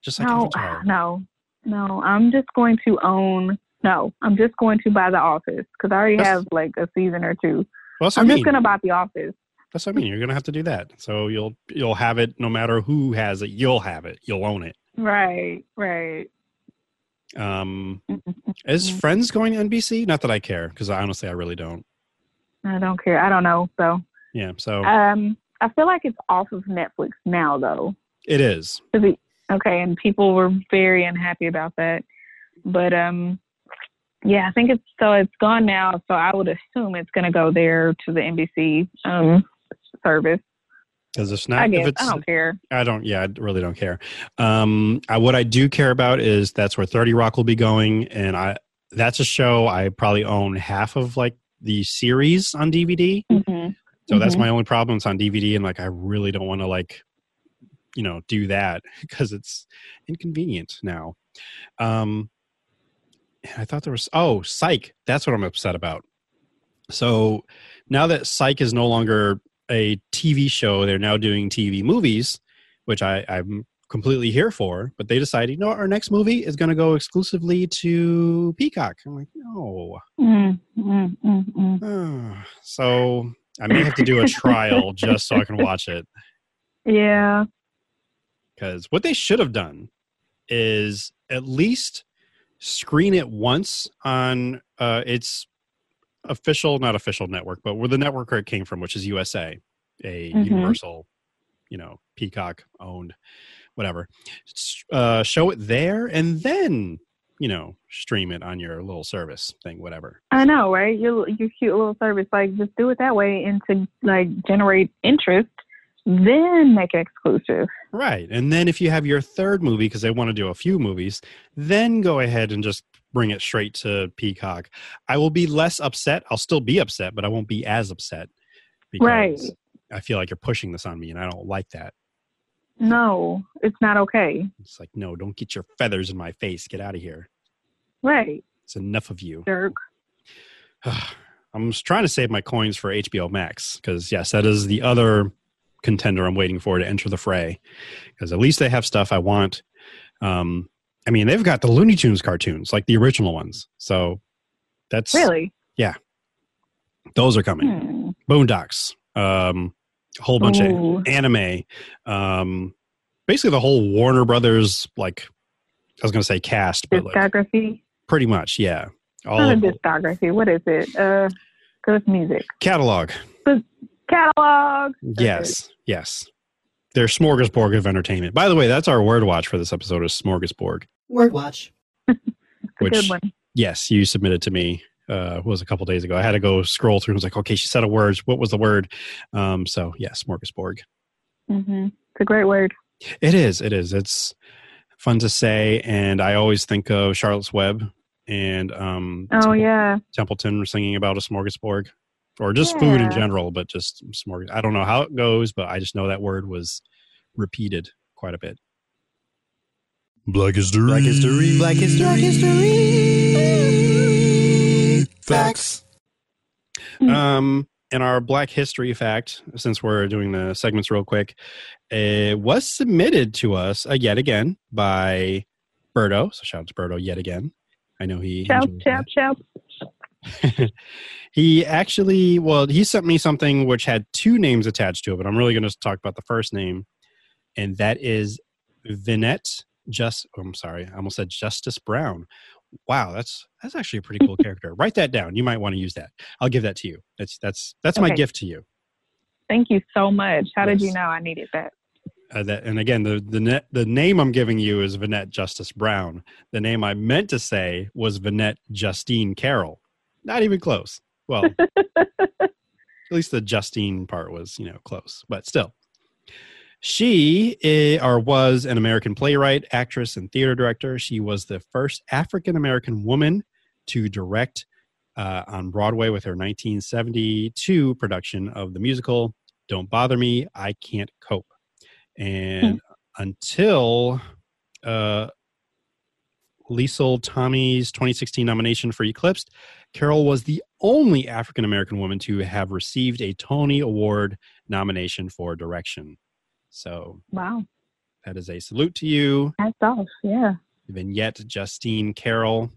just like no, Avatar. no, no. I'm just going to own. No, I'm just going to buy The Office because I already That's- have like a season or two. Well, I'm I just gonna buy The Office. That's what I mean. You're gonna have to do that. So you'll you'll have it no matter who has it. You'll have it. You'll own it. Right, right. Um, is Friends going to NBC? Not that I care, because honestly, I really don't. I don't care. I don't know. So, Yeah. So um, I feel like it's off of Netflix now, though. it is. Okay, and people were very unhappy about that. But um, yeah, I think it's so it's gone now. So I would assume it's gonna go there to the NBC um service. Because it's not. I if guess it's, I don't care. I don't. Yeah, I really don't care. Um, I, what I do care about is that's where Thirty Rock will be going, and I that's a show I probably own half of like the series on DVD. hmm So that's Mhm. my only problem. It's on DVD, and like I really don't want to like, you know, do that because it's inconvenient now. Um, I thought there was oh Psych. That's what I'm upset about. So now that Psych is no longer a TV show, they're now doing TV movies, which I, I'm completely here for. But they decided, you know, our next movie is going to go exclusively to Peacock. I'm like, no. mm mm mm mm. so I may have to do a trial just so I can watch it. Yeah. Because what they should have done is at least screen it once on uh, its official, not official network, but where the network where it came from, which is USA, a Mhm. Universal, you know, Peacock owned, whatever. Uh, show it there and then, you know, stream it on your little service thing, whatever. I know, right? Your your cute little service, like just do it that way and to like generate interest, then make it exclusive. Right. And then if you have your third movie, because they want to do a few movies, then go ahead and just bring it straight to Peacock. I will be less upset. I'll still be upset, but I won't be as upset because Right. I feel like you're pushing this on me and I don't like that. No, it's not okay. It's like, no, don't get your feathers in my face. Get out of here. Right, It's enough of you. jerk. I'm just trying to save my coins for HBO Max because, yes, that is the other contender I'm waiting for to enter the fray because at least they have stuff I want. Um, I mean, they've got the Looney Tunes cartoons, like the original ones. So that's Really? Yeah, those are coming. Hmm. Boondocks, um, a whole bunch Ooh. of anime, um, basically the whole Warner Brothers, like I was going to say cast, but like Discography? pretty much, yeah. All Not a discography. What is it? Uh, cause it's music. catalog. Catalog. Yes, yes. Their smorgasbord of entertainment. By the way, that's our word watch for this episode is smorgasbord. Word watch. It's a Which- good one. Yes, you submitted to me. Uh, was a couple days ago. I had to go scroll through. and was like, okay, she said a word. What was the word? Um, so yeah, smorgasbord. hmm It's a great word. It is. It is. It's fun to say, and I always think of Charlotte's Web and um, Oh Temple- yeah. Templeton singing about a smorgasbord, or just food in general, but just smorgas. I don't know how it goes, but I just know that word was repeated quite a bit. Black History. Black History. Black History. Black History. Facts. Um, and our Black History fact, since we're doing the segments real quick, it was submitted to us uh, yet again by Berto. So shout out to Berto yet again. I know he. Shout, enjoys shout, shout. he actually, well, he sent me something which had two names attached to it, but I'm really going to talk about the first name, and that is Vinnette. Just, oh, I'm sorry, I almost said Justice Brown. Wow, that's that's actually a pretty cool character. Write that down. You might want to use that. I'll give that to you. That's that's that's my gift to you. Thank you so much. How did you know I needed that? Uh, that, and again, the the net, the name I'm giving you is Vinnette Justice Brown. The name I meant to say was Vinnette Justine Carroll. Not even close. Well, at least the Justine part was, you know, close, but still. She i- or was an American playwright, actress, and theater director. She was the first African American woman to direct uh, on Broadway with her 1972 production of the musical "Don't Bother Me, I Can't Cope." And until uh, Liesl Tommy's 2016 nomination for Eclipsed, Carroll was the only African American woman to have received a Tony Award nomination for direction. So Wow. that is a salute to you, That's off. Yeah. Vinnette Justine Carroll.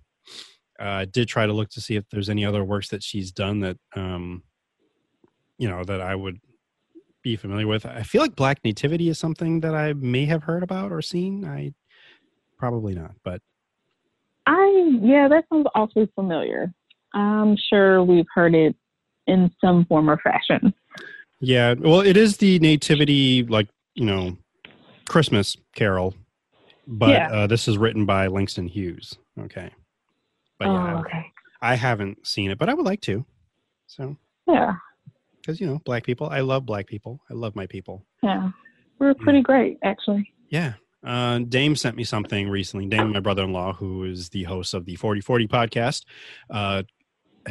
Uh, I did try to look to see if there's any other works that she's done that, um, you know, that I would be familiar with. I feel like Black Nativity is something that I may have heard about or seen. I probably not, but I yeah, that sounds awfully familiar. I'm sure we've heard it in some form or fashion. yeah. Well, it is the Nativity, like you know, Christmas Carol, but Yeah. uh, this is written by Langston Hughes. Okay, but yeah, oh, okay. I haven't seen it, but I would like to. So. Yeah. because you know black people i love black people i love my people Yeah. We're pretty great, actually. yeah uh, dame sent me something recently. Dame my brother-in-law who is the host of the 4040 podcast. Uh,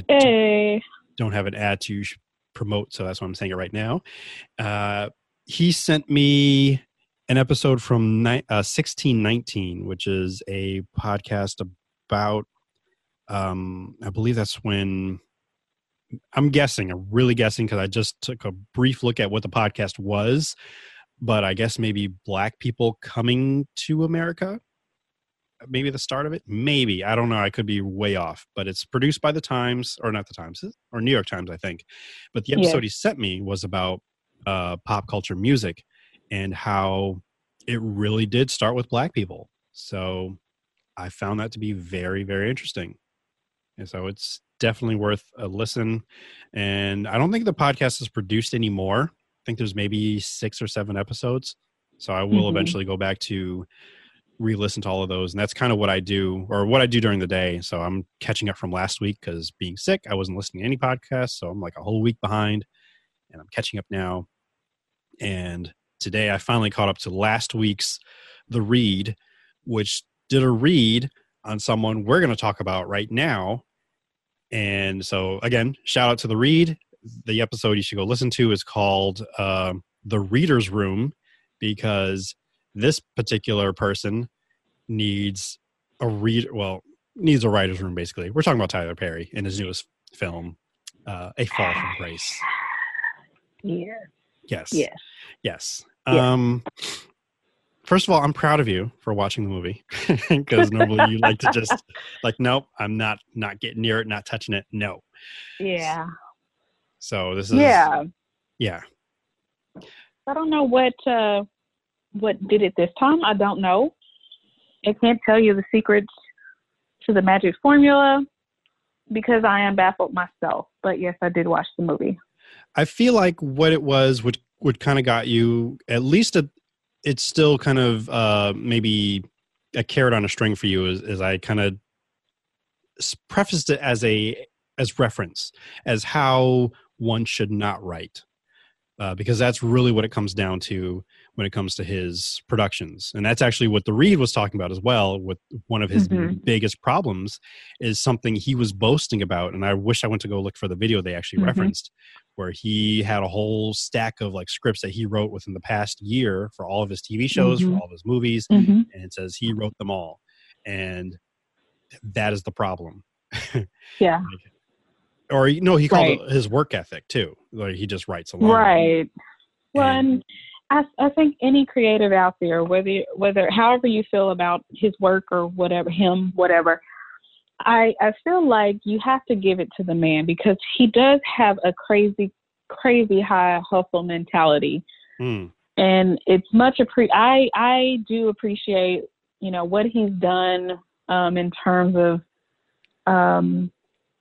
Hey. don't have an ad to promote so that's why i'm saying it right now. Uh, he sent me an episode from ni- uh, 1619 which is a podcast about um, i believe that's when I'm guessing, I'm really guessing because I just took a brief look at what the podcast was, but I guess maybe black people coming to America. Maybe the start of it. Maybe. I don't know. I could be way off, but it's produced by the Times, or not the Times, or New York Times, I think. But the Yeah. episode he sent me was about uh, pop culture music and how it really did start with black people. So I found that to be very, very interesting. And so it's definitely worth a listen. And I don't think the podcast is produced anymore. I think there's maybe six or seven episodes. So I will Mhm. eventually go back to re listen to all of those. And that's kind of what I do or what I do during the day. So I'm catching up from last week because being sick, I wasn't listening to any podcasts. So I'm like a whole week behind and I'm catching up now. And today I finally caught up to last week's The Read, which did a read on someone we're going to talk about right now. And so, again, shout out to The Read. The episode you should go listen to is called um The Reader's Room because this particular person needs a read, well, needs a writer's room, basically. We're talking about Tyler Perry in his newest film, uh, A Fall from Grace. Yeah. Yes. Yes. Yes. Um, first of all, I'm proud of you for watching the movie because normally you like to just like, nope, I'm not not getting near it, not touching it. No. Yeah. So this is Yeah. yeah. I don't know what uh what did it this time. I don't know. I can't tell you the secrets to the magic formula because I am baffled myself. But yes, I did watch the movie. I feel like what it was would would kind of got you at least a, it's still kind of uh maybe a carrot on a string for you as, as I kind of prefaced it as a as reference as how one should not write uh, because that's really what it comes down to when it comes to his productions. And that's actually what the Read was talking about as well. With one of his Mhm. biggest problems is something he was boasting about. And I wish I went to go look for the video they actually Mhm. referenced, where he had a whole stack of like scripts that he wrote within the past year for all of his TV shows, Mhm. for all of his movies. Mhm. And it says he wrote them all. And that is the problem. Yeah. Or no, he called Right. it his work ethic too. Like he just writes a lot. Right. Well, And- and I, I think any creative out there, whether whether however you feel about his work or whatever, him, whatever, I I feel like you have to give it to the man because he does have a crazy, crazy high hustle mentality, Mm, and it's much appre. I I do appreciate you know what he's done um, in terms of um,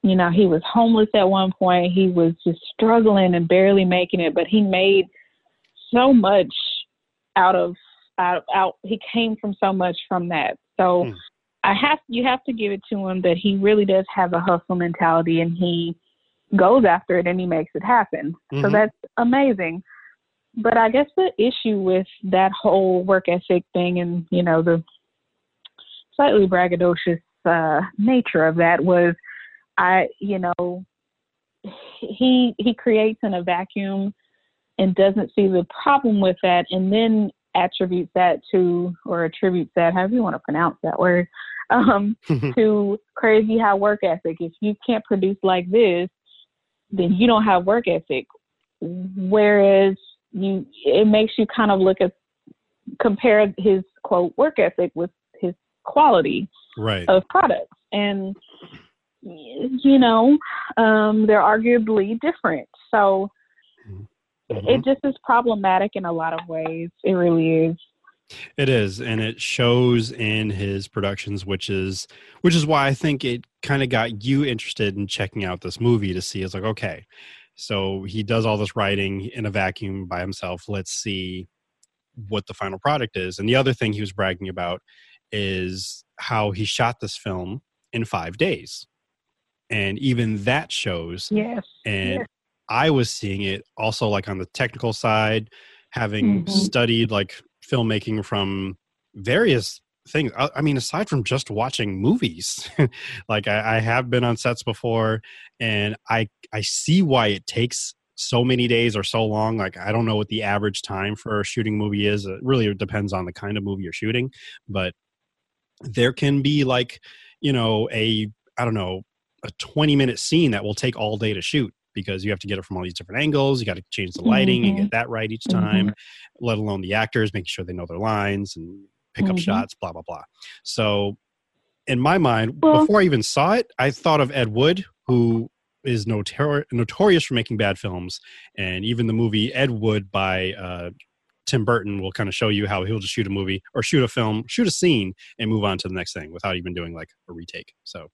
you know he was homeless at one point. He was just struggling and barely making it, but he made so much out of out out. He came from so much from that. So. Hmm. I have you have to give it to him that he really does have a hustle mentality and he goes after it and he makes it happen. So Mhm. that's amazing. But I guess the issue with that whole work ethic thing and, you know, the slightly braggadocious uh, nature of that was I, you know, he he creates in a vacuum and doesn't see the problem with that and then attributes that to or attributes that, however you want to pronounce that word, um, to crazy high work ethic. If you can't produce like this, then you don't have work ethic. Whereas you, it makes you kind of look at compare his quote work ethic with his quality right. of products, and you know um, they're arguably different. So Mhm. it just is problematic in a lot of ways. It really is. It is, and it shows in his productions, which is which is why I think it kind of got you interested in checking out this movie to see. It's like, okay, so he does all this writing in a vacuum by himself. Let's see what the final product is. And the other thing he was bragging about is how he shot this film in five days, and even that shows Yes. and Yes. i was seeing it also like on the technical side having Mhm. studied like filmmaking from various things i, I mean aside from just watching movies like I, I have been on sets before and i i see why it takes so many days or so long like i don't know what the average time for a shooting movie is it really depends on the kind of movie you're shooting but there can be like you know a i don't know a 20 minute scene that will take all day to shoot because you have to get it from all these different angles you got to change the lighting and Mhm. get that right each time let alone the actors making sure they know their lines and pick up Mhm. shots blah blah blah so in my mind Well- before i even saw it i thought of ed wood who is notor- notorious for making bad films and even the movie ed wood by uh, tim burton will kind of show you how he'll just shoot a movie or shoot a film shoot a scene and move on to the next thing without even doing like a retake so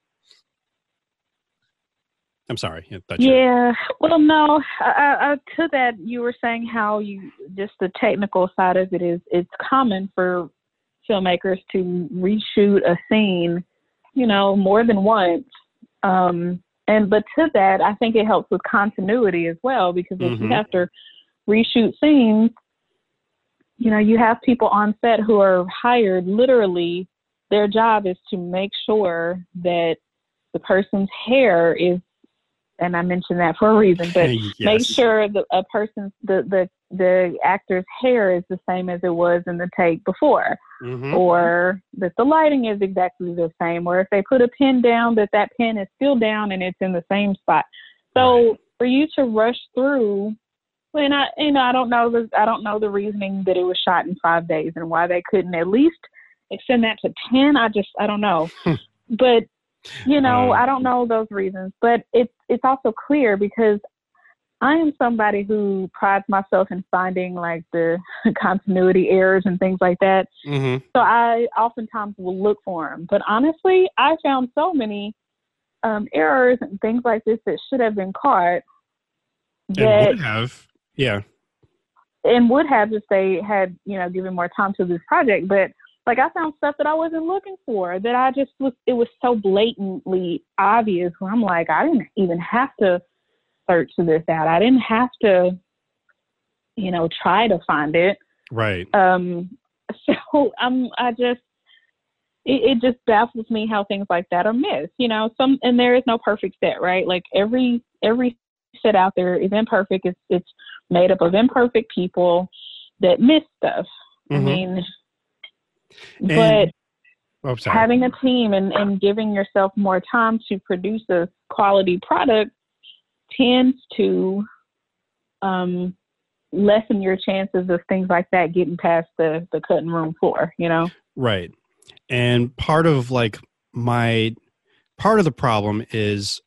i'm sorry you- Yeah. Well, no. I, I, to that, you were saying how you just the technical side of it is it's common for filmmakers to reshoot a scene, you know, more than once. Um, and but to that, I think it helps with continuity as well because if you Mhm. have to reshoot scenes, you know, you have people on set who are hired literally. Their job is to make sure that the person's hair is and I mentioned that for a reason, but Yes. make sure that a person's the, the the actor's hair is the same as it was in the take before, Mhm. or that the lighting is exactly the same, or if they put a pin down, that that pin is still down and it's in the same spot. So for you to rush through, when I you know I don't know the I don't know the reasoning that it was shot in five days and why they couldn't at least extend that to ten. I just I don't know, but you know Um, I don't know those reasons, but it's it's also clear because I am somebody who prides myself in finding like the continuity errors and things like that. Mhm. So I oftentimes will look for them. But honestly, I found so many um, errors and things like this that should have been caught and that would have yeah and would have if they had you know given more time to this project. But like I found stuff that I wasn't looking for that I just was it was so blatantly obvious. Where I'm like I didn't even have to search this out. I didn't have to you know try to find it. Right. Um, so I'm I just it, it just baffles me how things like that are missed. You know, some and there is no perfect set, right? Like every every set out there is imperfect. It's it's made up of imperfect people that miss stuff. I Mhm. mean, And- but Oh, having a team and, and giving yourself more time to produce a quality product tends to um, lessen your chances of things like that getting past the, the cutting room floor, you know? Right. And part of like my part of the problem is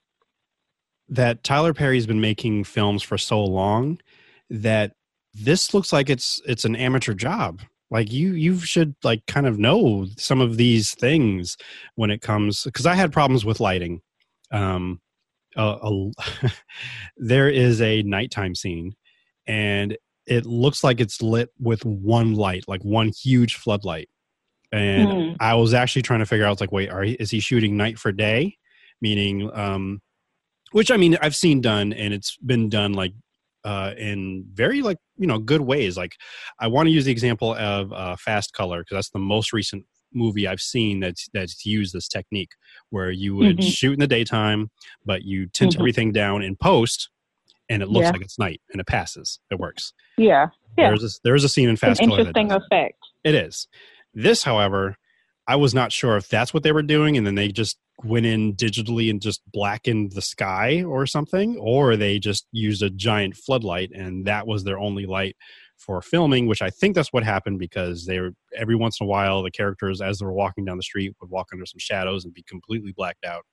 that Tyler Perry's been making films for so long that this looks like it's it's an amateur job. Like you you should like kind of know some of these things when it comes cuz I had problems with lighting. Um a, a, there is a nighttime scene and it looks like it's lit with one light, like one huge floodlight. And Hmm. I was actually trying to figure out, like, wait, are he, is he shooting night for day? Meaning, um, which I mean, I've seen done, and it's been done like uh, in very like you know good ways. Like, I want to use the example of uh, Fast Color because that's the most recent movie I've seen that's that's used this technique where you would Mhm. shoot in the daytime, but you tint Mhm. everything down in post, and it looks Yeah. like it's night, and it passes. It works. Yeah. Yeah. There's a, there's a scene in an Fast Color interesting effect. It is. This, however, I was not sure if that's what they were doing, and then they just went in digitally and just blackened the sky or something, or they just used a giant floodlight and that was their only light for filming. Which I think that's what happened because they were every once in a while the characters, as they were walking down the street, would walk under some shadows and be completely blacked out.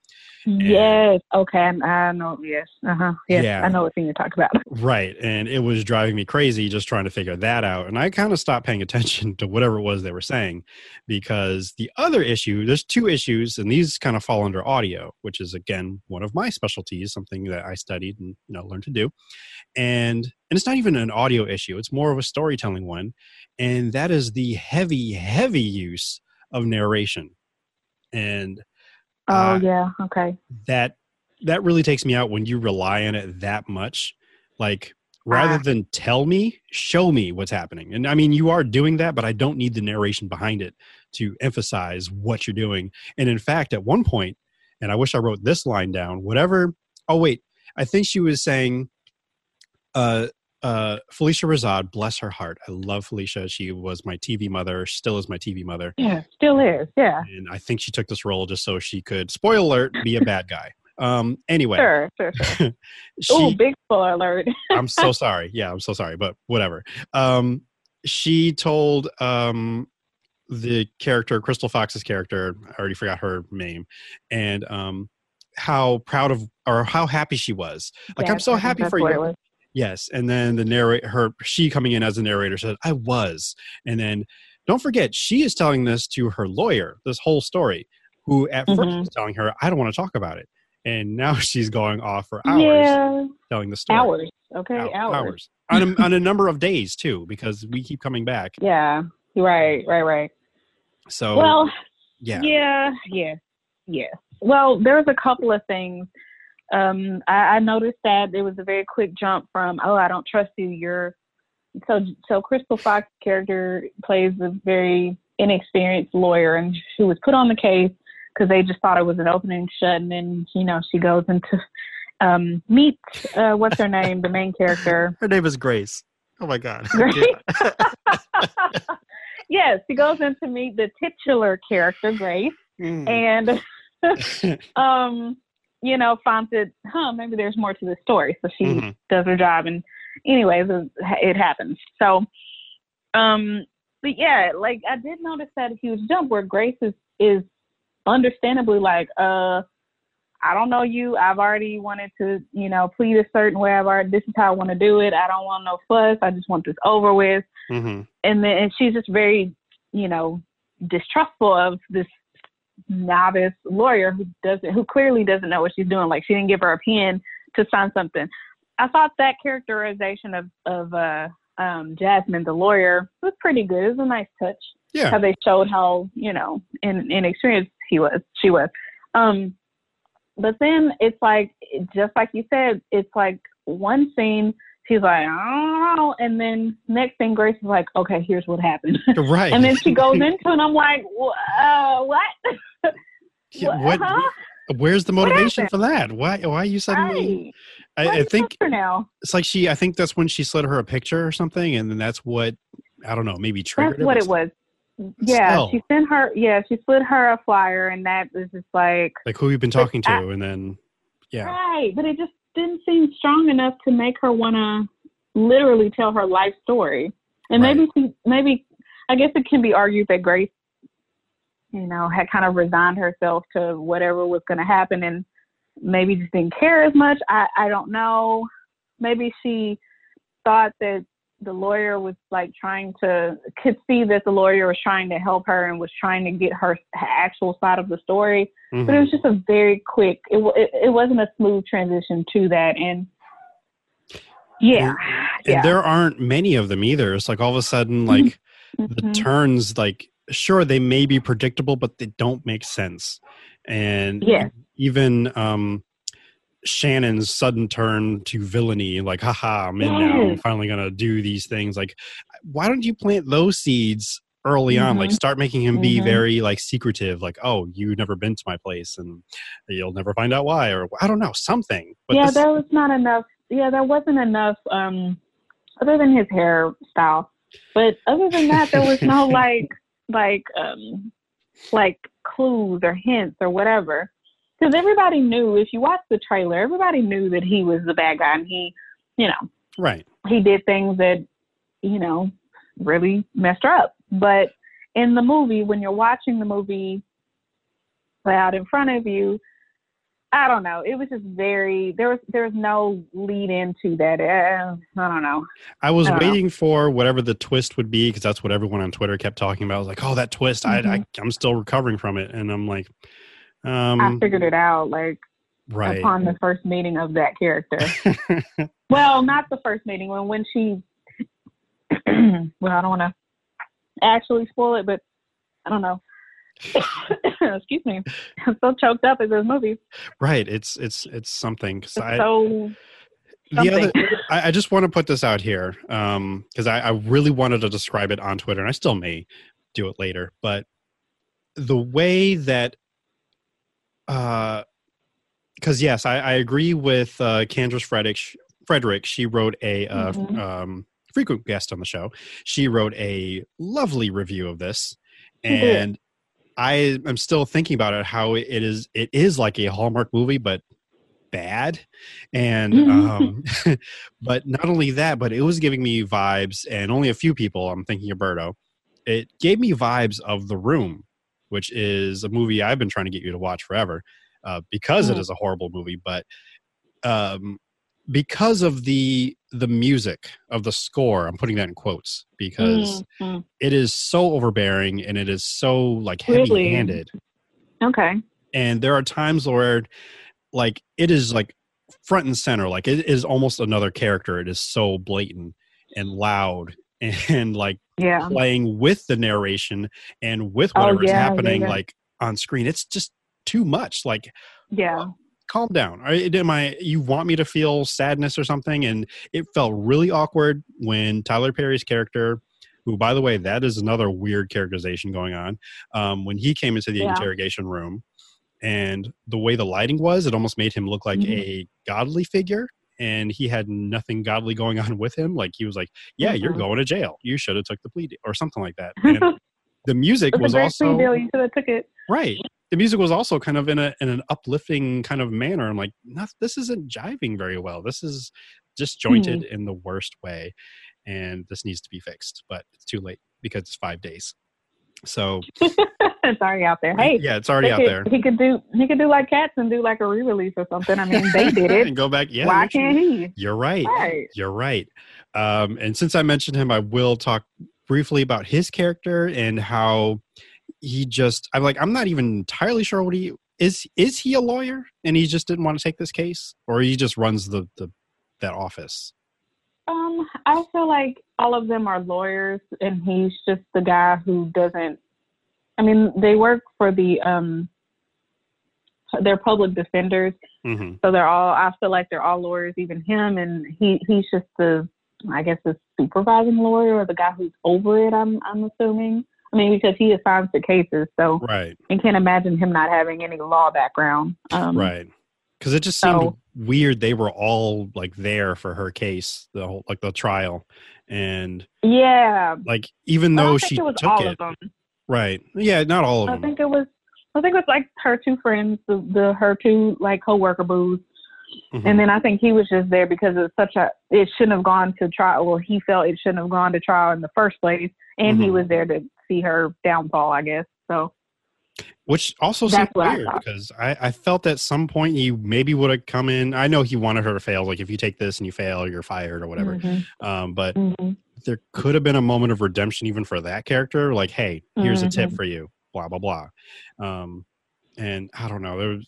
Yes. Okay. I I know. Yes. Uh huh. Yes. Yeah. I know what thing you're talking about. Right. And it was driving me crazy just trying to figure that out. And I kind of stopped paying attention to whatever it was they were saying because the other issue, there's two issues, and these kind of fall under audio, which is again one of my specialties, something that I studied and you know learned to do. And and it's not even an audio issue, it's more of a storytelling one. And that is the heavy, heavy use of narration. And Oh Uh, yeah. Okay. that that really takes me out when you rely on it that much like rather Ah. than tell me show me what's happening and i mean you are doing that but i don't need the narration behind it to emphasize what you're doing and in fact at one point and i wish i wrote this line down whatever oh wait i think she was saying uh uh Phylicia Rashad bless her heart i love felicia she was my tv mother still is my tv mother Yeah. Still is. Yeah. and I think she took this role just so she could spoil alert be a bad guy. Um, anyway, Sure. Sure. Sure. Oh, big spoiler alert. I'm so sorry. Yeah, I'm so sorry, but whatever. Um, she told um, the character, Crystal Fox's character, I already forgot her name, and um, how proud of or how happy she was. Like, I'm so happy for you. Yes, and then the narrator, her, she coming in as the narrator said, "I was," and then don't forget, she is telling this to her lawyer, this whole story, who at first Mhm. was telling her, "I don't want to talk about it," and now she's going off for hours Yeah. telling the story. Hours. Okay. Hou- hours. on a, on a number of days too, because we keep coming back. Yeah. Right. Right. Right. So Well. yeah, Yeah, yeah, yeah. Well, there's a couple of things. Um, I, I noticed that there was a very quick jump from "Oh, I don't trust you." You're so so. Crystal Fox character plays a very inexperienced lawyer, and she was put on the case because they just thought it was an opening shut, and then you know she goes into um, meet uh, what's her name, the main character. her name is Grace. Oh my god. Grace? yes, she goes in to meet the titular character, Grace Mm. and um you know it huh maybe there's more to the story. So she Mhm. does her job and anyways it, happens. So um but yeah like i did notice that huge jump where grace is is understandably like uh i don't know you. I've already wanted to you know plead a certain way. I've already this is how i want to do it. I don't want no fuss. I just want this over with. Mhm. and then and she's just very you know distrustful of this novice lawyer who doesn't who clearly doesn't know what she's doing. Like she didn't give her a pen to sign something. I thought that characterization of of uh um jasmine the lawyer was pretty good. It was a nice touch. Yeah. How they showed how you know in inexperienced he was she was. Um but then it's like just like you said it's like one scene she's like, I. And then next thing, Grace is like, okay, here's what happened. Right. and then she goes into it, and I'm like, uh, what? Yeah, what? Huh? Where's the motivation for that? Why? Why you suddenly? Right. I, I think now. it's like she. I think that's when she slid her a picture or something, and then that's what I don't know. Maybe triggered That's what it was. Yeah, Still. she sent her. Yeah, she slid her a flyer, and that was just like Like who you've been talking to, I- and then yeah, right. But it just didn't seem strong enough to make her want to literally tell her life story. And Right. maybe she, maybe I guess it can be argued that Grace, you know, had kind of resigned herself to whatever was going to happen, and maybe just didn't care as much. I I don't know. Maybe she thought that the lawyer was like trying to could see that the lawyer was trying to help her and was trying to get her actual side of the story but it was just a very quick it, it, it wasn't a smooth transition to that and yeah and yeah there aren't many of them either. It's like all of a sudden, like the Mhm. turns, like sure they may be predictable, but they don't make sense. And yeah even um, Shannon's sudden turn to villainy, like haha, I'm in now. I'm finally gonna do these things. Like, why don't you plant those seeds? early on like Mhm. start making him be Mhm. very like secretive like oh you've never been to my place and you'll never find out why or i don't know something but yeah this- there was not enough yeah that wasn't enough um other than his hairstyle but other than that there was no like like um like clues or hints or whatever because everybody knew if you watched the trailer everybody knew that he was the bad guy and he you know right he did things that you know really messed her up but in the movie when you're watching the movie play out in front of you i don't know it was just very there was there was no lead into that uh, i don't know I was I don't know. waiting for whatever the twist would be because that's what everyone on Twitter kept talking about. I was like, "Oh, that twist! I, I Mhm. I'm still recovering from it," and I'm like, i um, figured it out like right, upon the first meeting of that character well not the first meeting when when she well i don't want to actually spoil it but i don't know excuse me i'm so choked up at this movie right. It's it's it's something. it's I, so the other. I, I just want to put this out here because I, I really wanted to describe it on Twitter, and I still may do it later. But the way that, because yes, I, I agree with uh, Candace Frederick. Frederick, she wrote a uh, Mhm. um, frequent guest on the show. She wrote a lovely review of this, and I am still thinking about it. How it is, it is like a Hallmark movie, but bad and um but not only that but it was giving me vibes and only a few people i'm thinking of Berto it gave me vibes of the room which is a movie i've been trying to get you to watch forever uh, because it Mhm. is a horrible movie but um because of the the music of the score i'm putting that in quotes because Mm, it is so overbearing and it is so like heavy handed mm. okay and there are times where like it is like front and center like it is almost another character it is so blatant and loud and like yeah. playing with the narration and with Oh, whatever's yeah, yeah, happening yeah. like on screen it's just too much like yeah. calm down. Are- am i you want me to feel sadness or something? And it felt really awkward when tyler perry's character who by the way that is another weird characterization going on um, when he came into the interrogation room and the way the lighting was it almost made him look like Mhm. a godly figure and he had nothing godly going on with him like he was like yeah you're Mhm. going to jail you should have took the plea deal or something like that and the music was also deal. You should have took it. right the music was also kind of in a in an uplifting kind of manner i'm like not, this isn't jiving very well this is disjointed Hmm. in the worst way and this needs to be fixed but it's too late because it's five days so it's already out there. Hey, yeah it's already out could- there He could do. He could do like cats and do like a re-release or something. I mean, they did it. and go back yeah Why can't he? you're right Right. You're right. Um, and since I mentioned him, I will talk briefly about his character and how he just I'm like, I'm not even entirely sure what he is is he a lawyer and he just didn't want to take this case? Or he just runs the, the that office? Um, I feel like all of them are lawyers, and he's just the guy who doesn't. I mean, they work for the um. they're public defenders, hmm so they're all. I feel like they're all lawyers, even him, and he he's just the, I guess the supervising lawyer or the guy who's over it. I'm I'm assuming. I mean, because he assigns the cases, so Right. I can't imagine him not having any law background. Um, Right. Because it just seemed So- weird. They were all like there for her case, the whole like the trial, and Yeah. like even though she it was took all it, of them. right? Yeah, not all of I them. I think it was. I think it was like her two friends, the, the her two like coworker booze, Mhm. and then I think he was just there because it's such a. It shouldn't have gone to trial. Well, he felt it shouldn't have gone to trial in the first place, and he Mhm. was there to see her downfall. I guess so. Which also seems what I weird because I, I felt at some point he maybe would have come in. I know he wanted her to fail. Like if you take this and you fail, you're fired or whatever. Mhm. Um, but Mhm. there could have been a moment of redemption even for that character. Like, hey, here's a tip Mhm. for you. Blah blah blah. Um, and I don't know. There was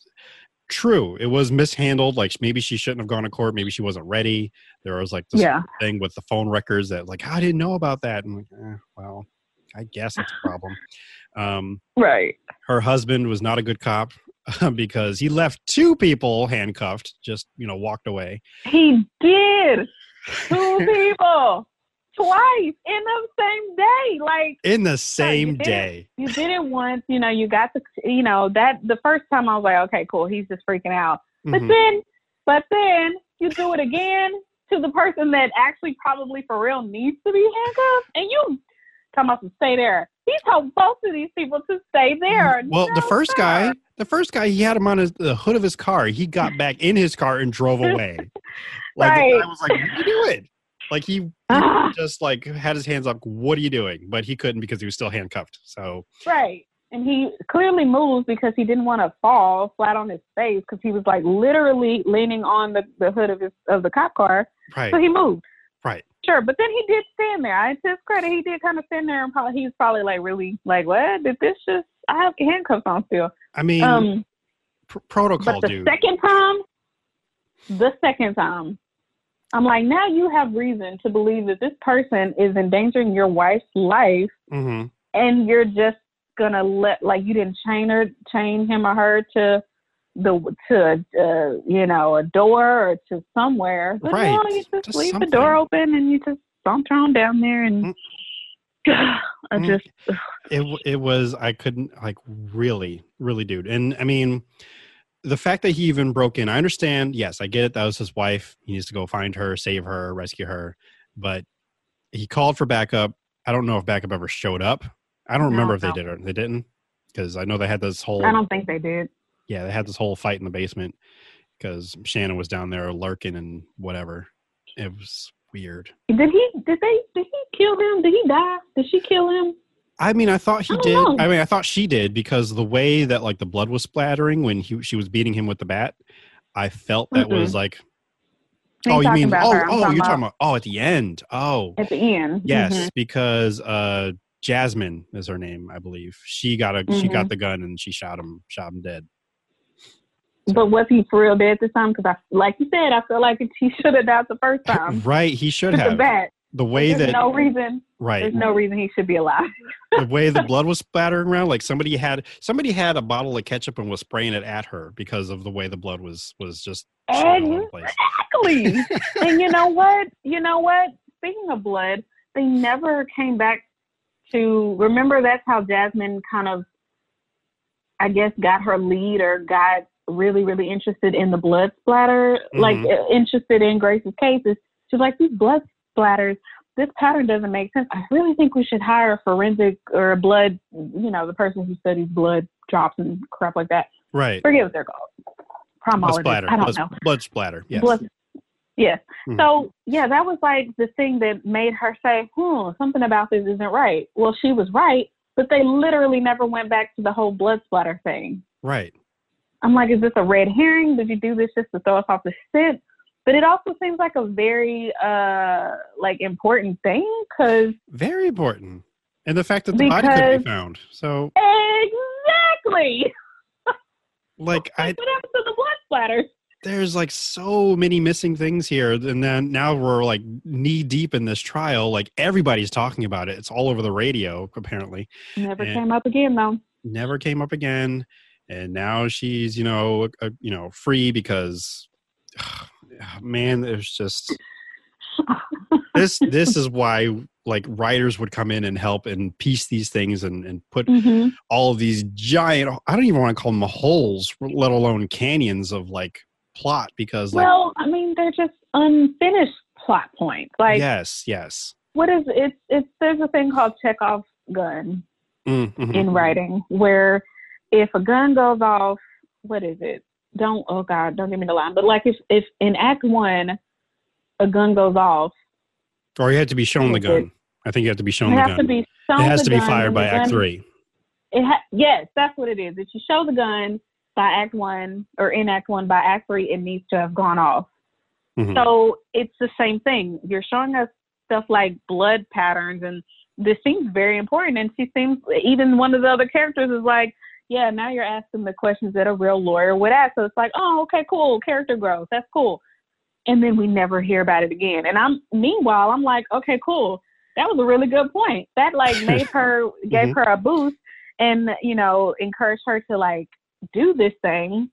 true. It was mishandled. Like maybe she shouldn't have gone to court. Maybe she wasn't ready. There was like this Yeah. thing with the phone records that like I didn't know about that. And like, eh, well, I guess it's a problem. Um, Right. her husband was not a good cop because he left two people handcuffed. Just you know, walked away. He did. Two people. Twice in the same day. Like in the same it. day. you did it once, you know, you got the you know, that the first time I was like, okay, cool, he's just freaking out. But Mhm. then but then you do it again to the person that actually probably for real needs to be handcuffed and you talking about to stay there. He told both of these people to stay there. Well, the first guy, the first guy, he had him on his, the hood of his car. He got back in his car and drove away. Like Right. I was like, "What are you doing?" Like he, he just like had his hands up. What are you doing? But he couldn't because he was still handcuffed. So Right. And he clearly moved because he didn't want to fall flat on his face because he was like literally leaning on the, the hood of his of the cop car. right, So he moved. right. Sure, but then he did stand there. I to his credit, he did kind of stand there and probably he was probably like really like, what did this just? I have handcuffs on still. I mean, Um, pr- protocol, but the dude. second time, the second time, I'm like, now you have reason to believe that this person is endangering your wife's life, hmm and you're just gonna let like you didn't chain her, chain him or her to the to uh, you know a door or to somewhere. But Right, no, you just, just leave something. the door open and you just saunter on down there and. Mm. I Mm. just it it was I couldn't like really really dude and I mean the fact that he even broke in I understand yes I get it that was his wife he needs to go find her save her rescue her but he called for backup I don't know if backup ever showed up I don't No, remember if no. they did or they didn't because I know they had this whole I don't think they did. Yeah they had this whole fight in the basement because Shannon was down there lurking and whatever it was weird Did he? Did they? Did he kill him? Did he die? Did she kill him? I mean, I thought he I did. know. I mean, I thought she did because the way that like the blood was splattering when he she was beating him with the bat, I felt that was like, oh, you mean, oh, her. Oh, talking you're talking about, oh, at the end, oh, at the end. yes, Mhm. because uh, Jasmine is her name, I believe. She got a she Mhm. got the gun and she shot him, shot him dead. But was he for real dead the time? Because I, like you said, I feel like he should have died the first time. right, he should With the have. bat. The way There's that no reason. right, There's no reason he should be alive. the way the blood was splattering around, like somebody had somebody had a bottle of ketchup and was spraying it at her because of the way the blood was was just shooting all over the place. Exactly. and you know what? You know what? Speaking of blood, they never came back to remember that's how Jasmine kind of I guess got her lead or got really, really interested in the blood splatter, like Mhm. uh, interested in Grace's cases. She's like, these blood splatters, this pattern doesn't make sense. I really think we should hire a forensic or a blood, you know, the person who studies blood drops and crap like that. Right. Forget what they're called. Blood splatter. I don't blood, know. blood splatter. Yes. Blood- Yes. Mhm. So yeah, that was like the thing that made her say, "Hmm, something about this isn't right." Well, she was right, but they literally never went back to the whole blood splatter thing. Right. I'm like, is this a red herring? Did you do this just to throw us off the scent? But it also seems like a very uh like important thing because Very important. And the fact that the body couldn't be found. So, exactly like, I what happened to the blood splatter? there's like so many missing things here, and then now we're like knee deep in this trial. Like everybody's talking about it. It's all over the radio. Apparently, Never Yeah. came up again though. never came up again. And now she's you know uh, you know free because man there's just this this is why like writers would come in and help and piece these things and, and put Mhm. all of these giant i don't even want to call them holes let alone canyons of like plot because like Well, I mean, they're just unfinished plot points. Like, yes yes what is it's it's there's a thing called Chekhov's gun Mm, mhm. in writing where if a gun goes off, what is it? Don't oh god, don't give me the line. But like if if in Act One a gun goes off, or you had to be shown the Is it- gun i think you have to be shown the gun to be shown it has to be gun, fired by act gun- three It ha- yes, that's what it is. If you show the gun by Act One or in Act One by Act Three, it needs to have gone off. Mhm. So it's the same thing. You're showing us stuff like blood patterns, and this seems very important. And she seems, even one of the other characters is like, yeah, now you're asking the questions that a real lawyer would ask. So it's like, oh, okay, cool, character growth, that's cool. And then we never hear about it again. And I'm, meanwhile, I'm like, okay, cool, that was a really good point. That like made her, gave Mhm. her a boost, and you know, encouraged her to like do this thing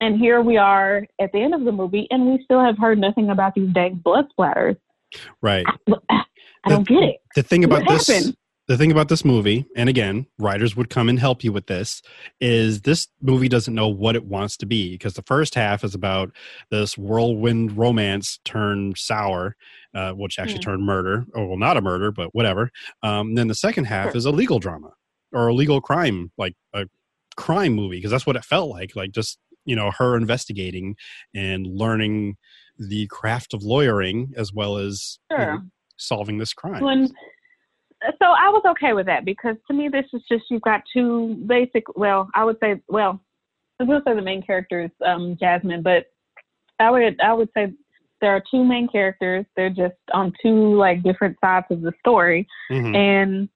and here we are at the end of the movie, and we still have heard nothing about these dang blood splatters. right I don't get it. the thing about What this happened? The thing about this movie and again writers would come and help you with this is this movie doesn't know what it wants to be because the first half is about this whirlwind romance turned sour uh, which actually Hmm. turned murder or well not a murder but whatever um, then the second half Sure. is a legal drama or a legal crime like a crime movie because that's what it felt like like just you know her investigating and learning the craft of lawyering as well as you know, solving this crime When, so I was okay with that because to me, this is just you've got two basic. Well, I would say, well, I to say the main character is um, Jasmine, but I would I would say there are two main characters. They're just on two like different sides of the story, Mhm. and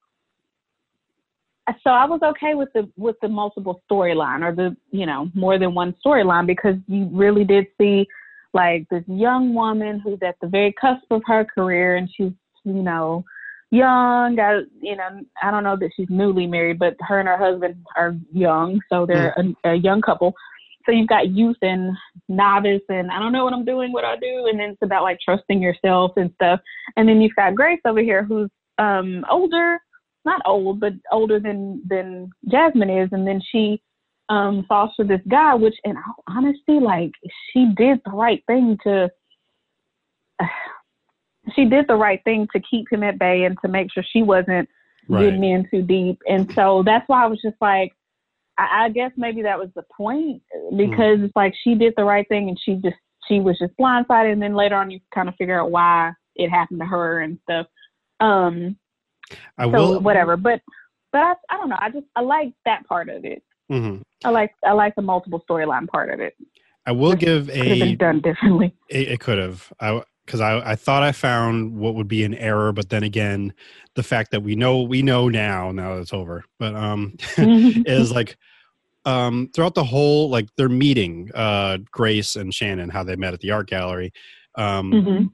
so I was okay with the with the multiple storyline or the you know more than one storyline because you really did see like this young woman who's at the very cusp of her career and she's you know young. Got you know I don't know that she's newly married but her and her husband are young so they're a, a young couple. So you've got youth and novice and I don't know what I'm doing what I do and then it's about like trusting yourself and stuff. And then you've got Grace over here who's um older not old, but older than than Jasmine is, and then she um falls for this guy, which in all honesty, like she did the right thing to she did the right thing to keep him at bay and to make sure she wasn't Right. getting in too deep. And so that's why I was just like I, I guess maybe that was the point because it's like she did the right thing and she just she was just blindsided and then later on you kind of figure out why it happened to her and stuff. Um I so will whatever but but I, I don't know i just i like that part of it Mhm. i like i like the multiple storyline part of it I will give could have a done differently it, it could have I because I, I thought I found what would be an error, but then again, the fact that we know we know now now that it's over, but um, is like um throughout the whole like their meeting, uh, Grace and Shannon, how they met at the art gallery, um, Mhm.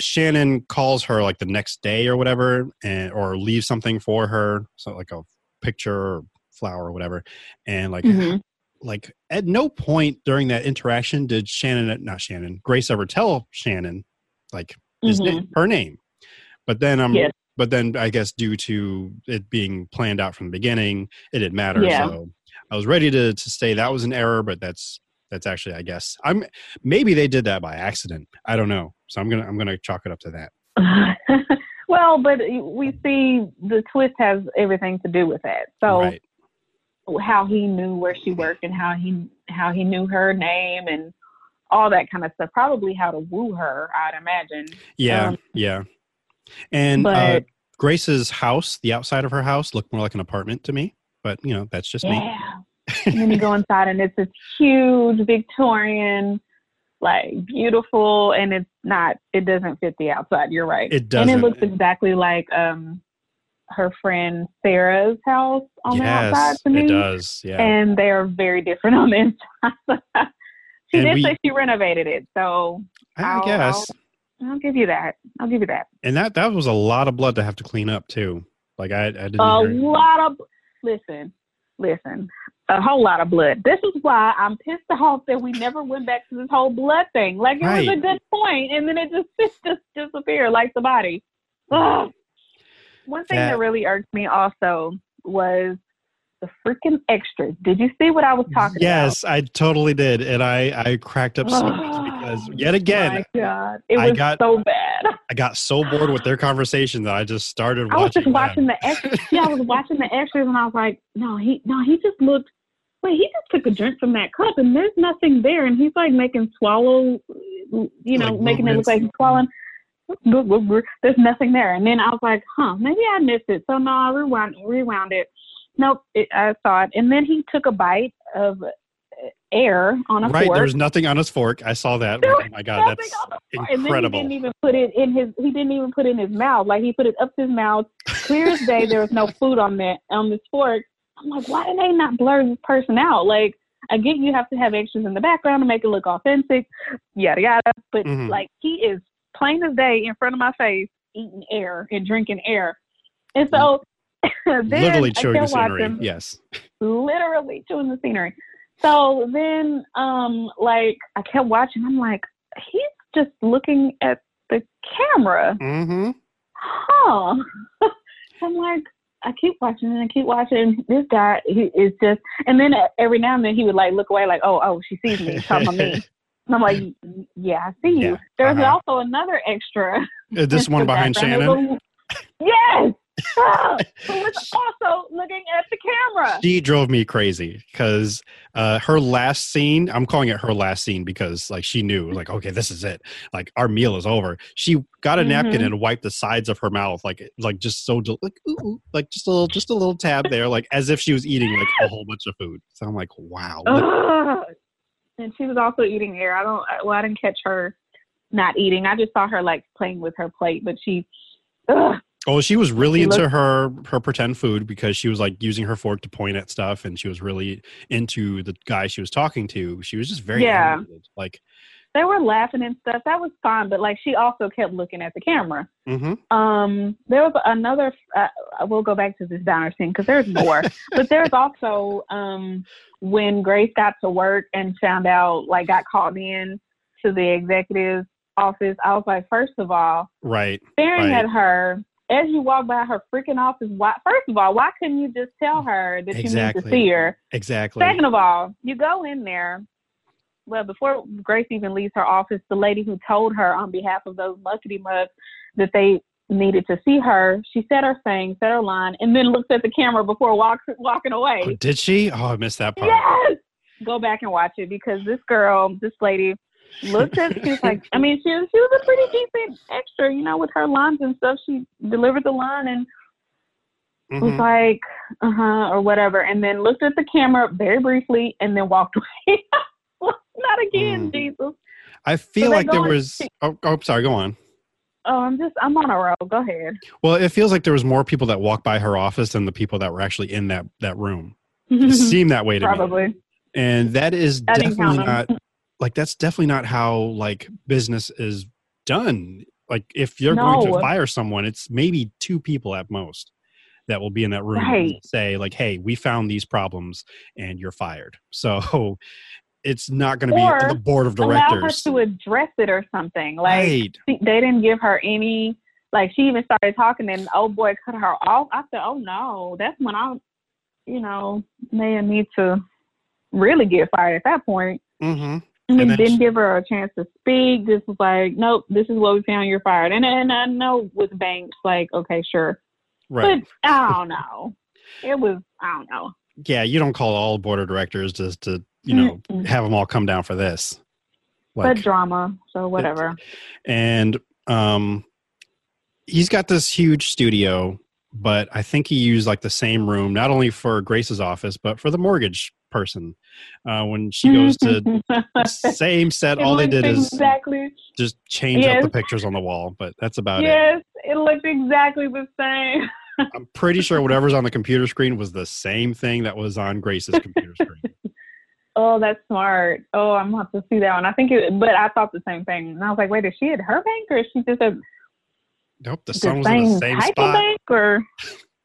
Shannon calls her like the next day or whatever, and or leaves something for her, so like a picture or flower or whatever, and like Mhm. like at no point during that interaction did Shannon not Shannon Grace ever tell Shannon like his Mhm. name, her name. But then um Yes. but then I guess due to it being planned out from the beginning, it didn't matter. Yeah. So I was ready to to say that was an error, but that's that's actually I guess I'm maybe they did that by accident. I don't know. So I'm gonna I'm gonna chalk it up to that. well but we see the twist has everything to do with that so right. how he knew where she worked and how he how he knew her name and all that kind of stuff probably how to woo her i'd imagine Yeah, um, yeah. And uh, Grace's house, the outside of her house, looked more like an apartment to me. But you know, that's just me. yeah and then you go inside and it's this huge Victorian, like beautiful, and it's not. It doesn't fit the outside. You're right. It doesn't. it looks exactly like um her friend Sarah's house on the outside to me. it does. Yeah. And they are very different on the inside. She And did we- say she renovated it, so I I'll- guess. I'll give you that. I'll give you that. And that that was a lot of blood to have to clean up too. Like I, I didn't. A lot of listen. listen, a whole lot of blood. This is why I'm pissed off that we never went back to this whole blood thing. Like it was a good point, and then it just it just disappeared like the body. Ugh. One thing that, That- really irked me also was the freaking extras. Did you see what I was talking about? Yes, I totally did, and I I cracked up so much because yet again My God, it I was got- so bad. I got so bored with their conversation that I just started I was watching. just watching them. the extras. Yeah, I was watching the extras, and I was like, no, he no, he just looked. Wait, he just took a drink from that cup, and there's nothing there, and he's like making swallow, you know, Like making it look like he's swallowing. There's nothing there, and then I was like, huh, maybe I missed it. So no, I rewound rewound it. Nope, it, I saw it, and then he took a bite of air on a fork. Right, there was nothing on his fork. I saw that. There Oh my god, that's fork. And then he didn't even put it in his. He didn't even put it in his mouth. Like he put it up his mouth. Clear as day, there was no food on that on this fork. I'm like, why did they not blur this person out? Like, I get you have to have extras in the background to make it look authentic, yada yada. But Mhm. like, he is plain as day in front of my face, eating air and drinking air. And so, Literally chewing the scenery. Yes. literally chewing the scenery. So then, um, like I kept watching. I'm like, he's just looking at the camera, Mm-hmm. huh? I'm like, I keep watching and I keep watching. This guy, he is just, and then every now and then he would like look away, like, oh, oh, she sees me, talking about me. And I'm like, yeah, I see you. Yeah, There's uh-huh. also another extra. This one behind. Shannon. Yes. Ah, Who was also looking at the camera. She drove me crazy because uh, her last scene, I'm calling it her last scene because like she knew, like, okay, this is it. Like our meal is over. She got a napkin Mhm. and wiped the sides of her mouth, like, like just so, del- like, ooh, ooh, like just a little, just a little tab there, like as if she was eating like a whole bunch of food. So I'm like, wow. Ugh. And she was also eating air. I don't. Well, I didn't catch her not eating. I just saw her like playing with her plate, but she. Ugh. Oh, she was really She into looked- her her pretend food because she was like using her fork to point at stuff, and she was really into the guy she was talking to. She was just very Yeah. animated. Like, They were laughing and stuff. That was fun, but like she also kept looking at the camera. hmm Um, there was another. Uh, we'll go back to this diner scene because there's more. but there's also um when Grace got to work and found out, like, got called in to the executive's office. I was like, first of all, right. staring Right. at her as you walk by her freaking office. Why? First of all, why couldn't you just tell her that you need to see her? Exactly. Second of all, you go in there. Well, before Grace even leaves her office, the lady who told her on behalf of those muckety mucks that they needed to see her, she said her thing, said her line, and then looks at the camera before walk, walking Oh, away. did she? Oh, I missed that part. Yes. Go back and watch it because this girl, this lady, looked at. She was like, I mean, she was she was a pretty decent extra, you know, with her lines and stuff. She delivered the line and was Mhm. like, uh huh, or whatever, and then looked at the camera very briefly and then walked away. Not again, Mm. Jesus. I feel they like there was. Oh, oh, sorry. Go on. Oh, I'm just, I'm on a roll. Go ahead. Well, it feels like there was more people that walked by her office than the people that were actually in that that room. It seemed that way to me. Probably. and that is I definitely not like that's definitely not how like business is done. Like if you're going to fire someone it's maybe two people at most that will be in that room and Right. say like hey we found these problems and you're fired. So it's not going to be the board of Allow her directors. to address it or something. Like, right. she- they didn't give her any like she even started talking and old boy cut her off. I said oh no. That's when i you know may need to really get fired at that point. Mm-hmm. Mean, then didn't she- give her a chance to speak. Just was like, nope, this is what we found. You're fired. And and I know with banks, like, okay, sure, right but I don't know. It was I don't know. yeah you don't call all board of directors just to you know Mm-mm. have them all come down for this but drama, so whatever. and um he's got this huge studio but i think he used like the same room not only for grace's office but for the mortgage person uh when she goes to same set It all they did is just change up the pictures on the wall but that's about it yes, it looked exactly the same. i'm pretty sure whatever's on the computer screen was the same thing that was on grace's computer screen Oh, that's smart. Oh, I'm gonna have to see that one. I think it, but I thought the same thing. And I was like, wait, is she at her bank or is she just a nope the the sun was same, in the same spot bank or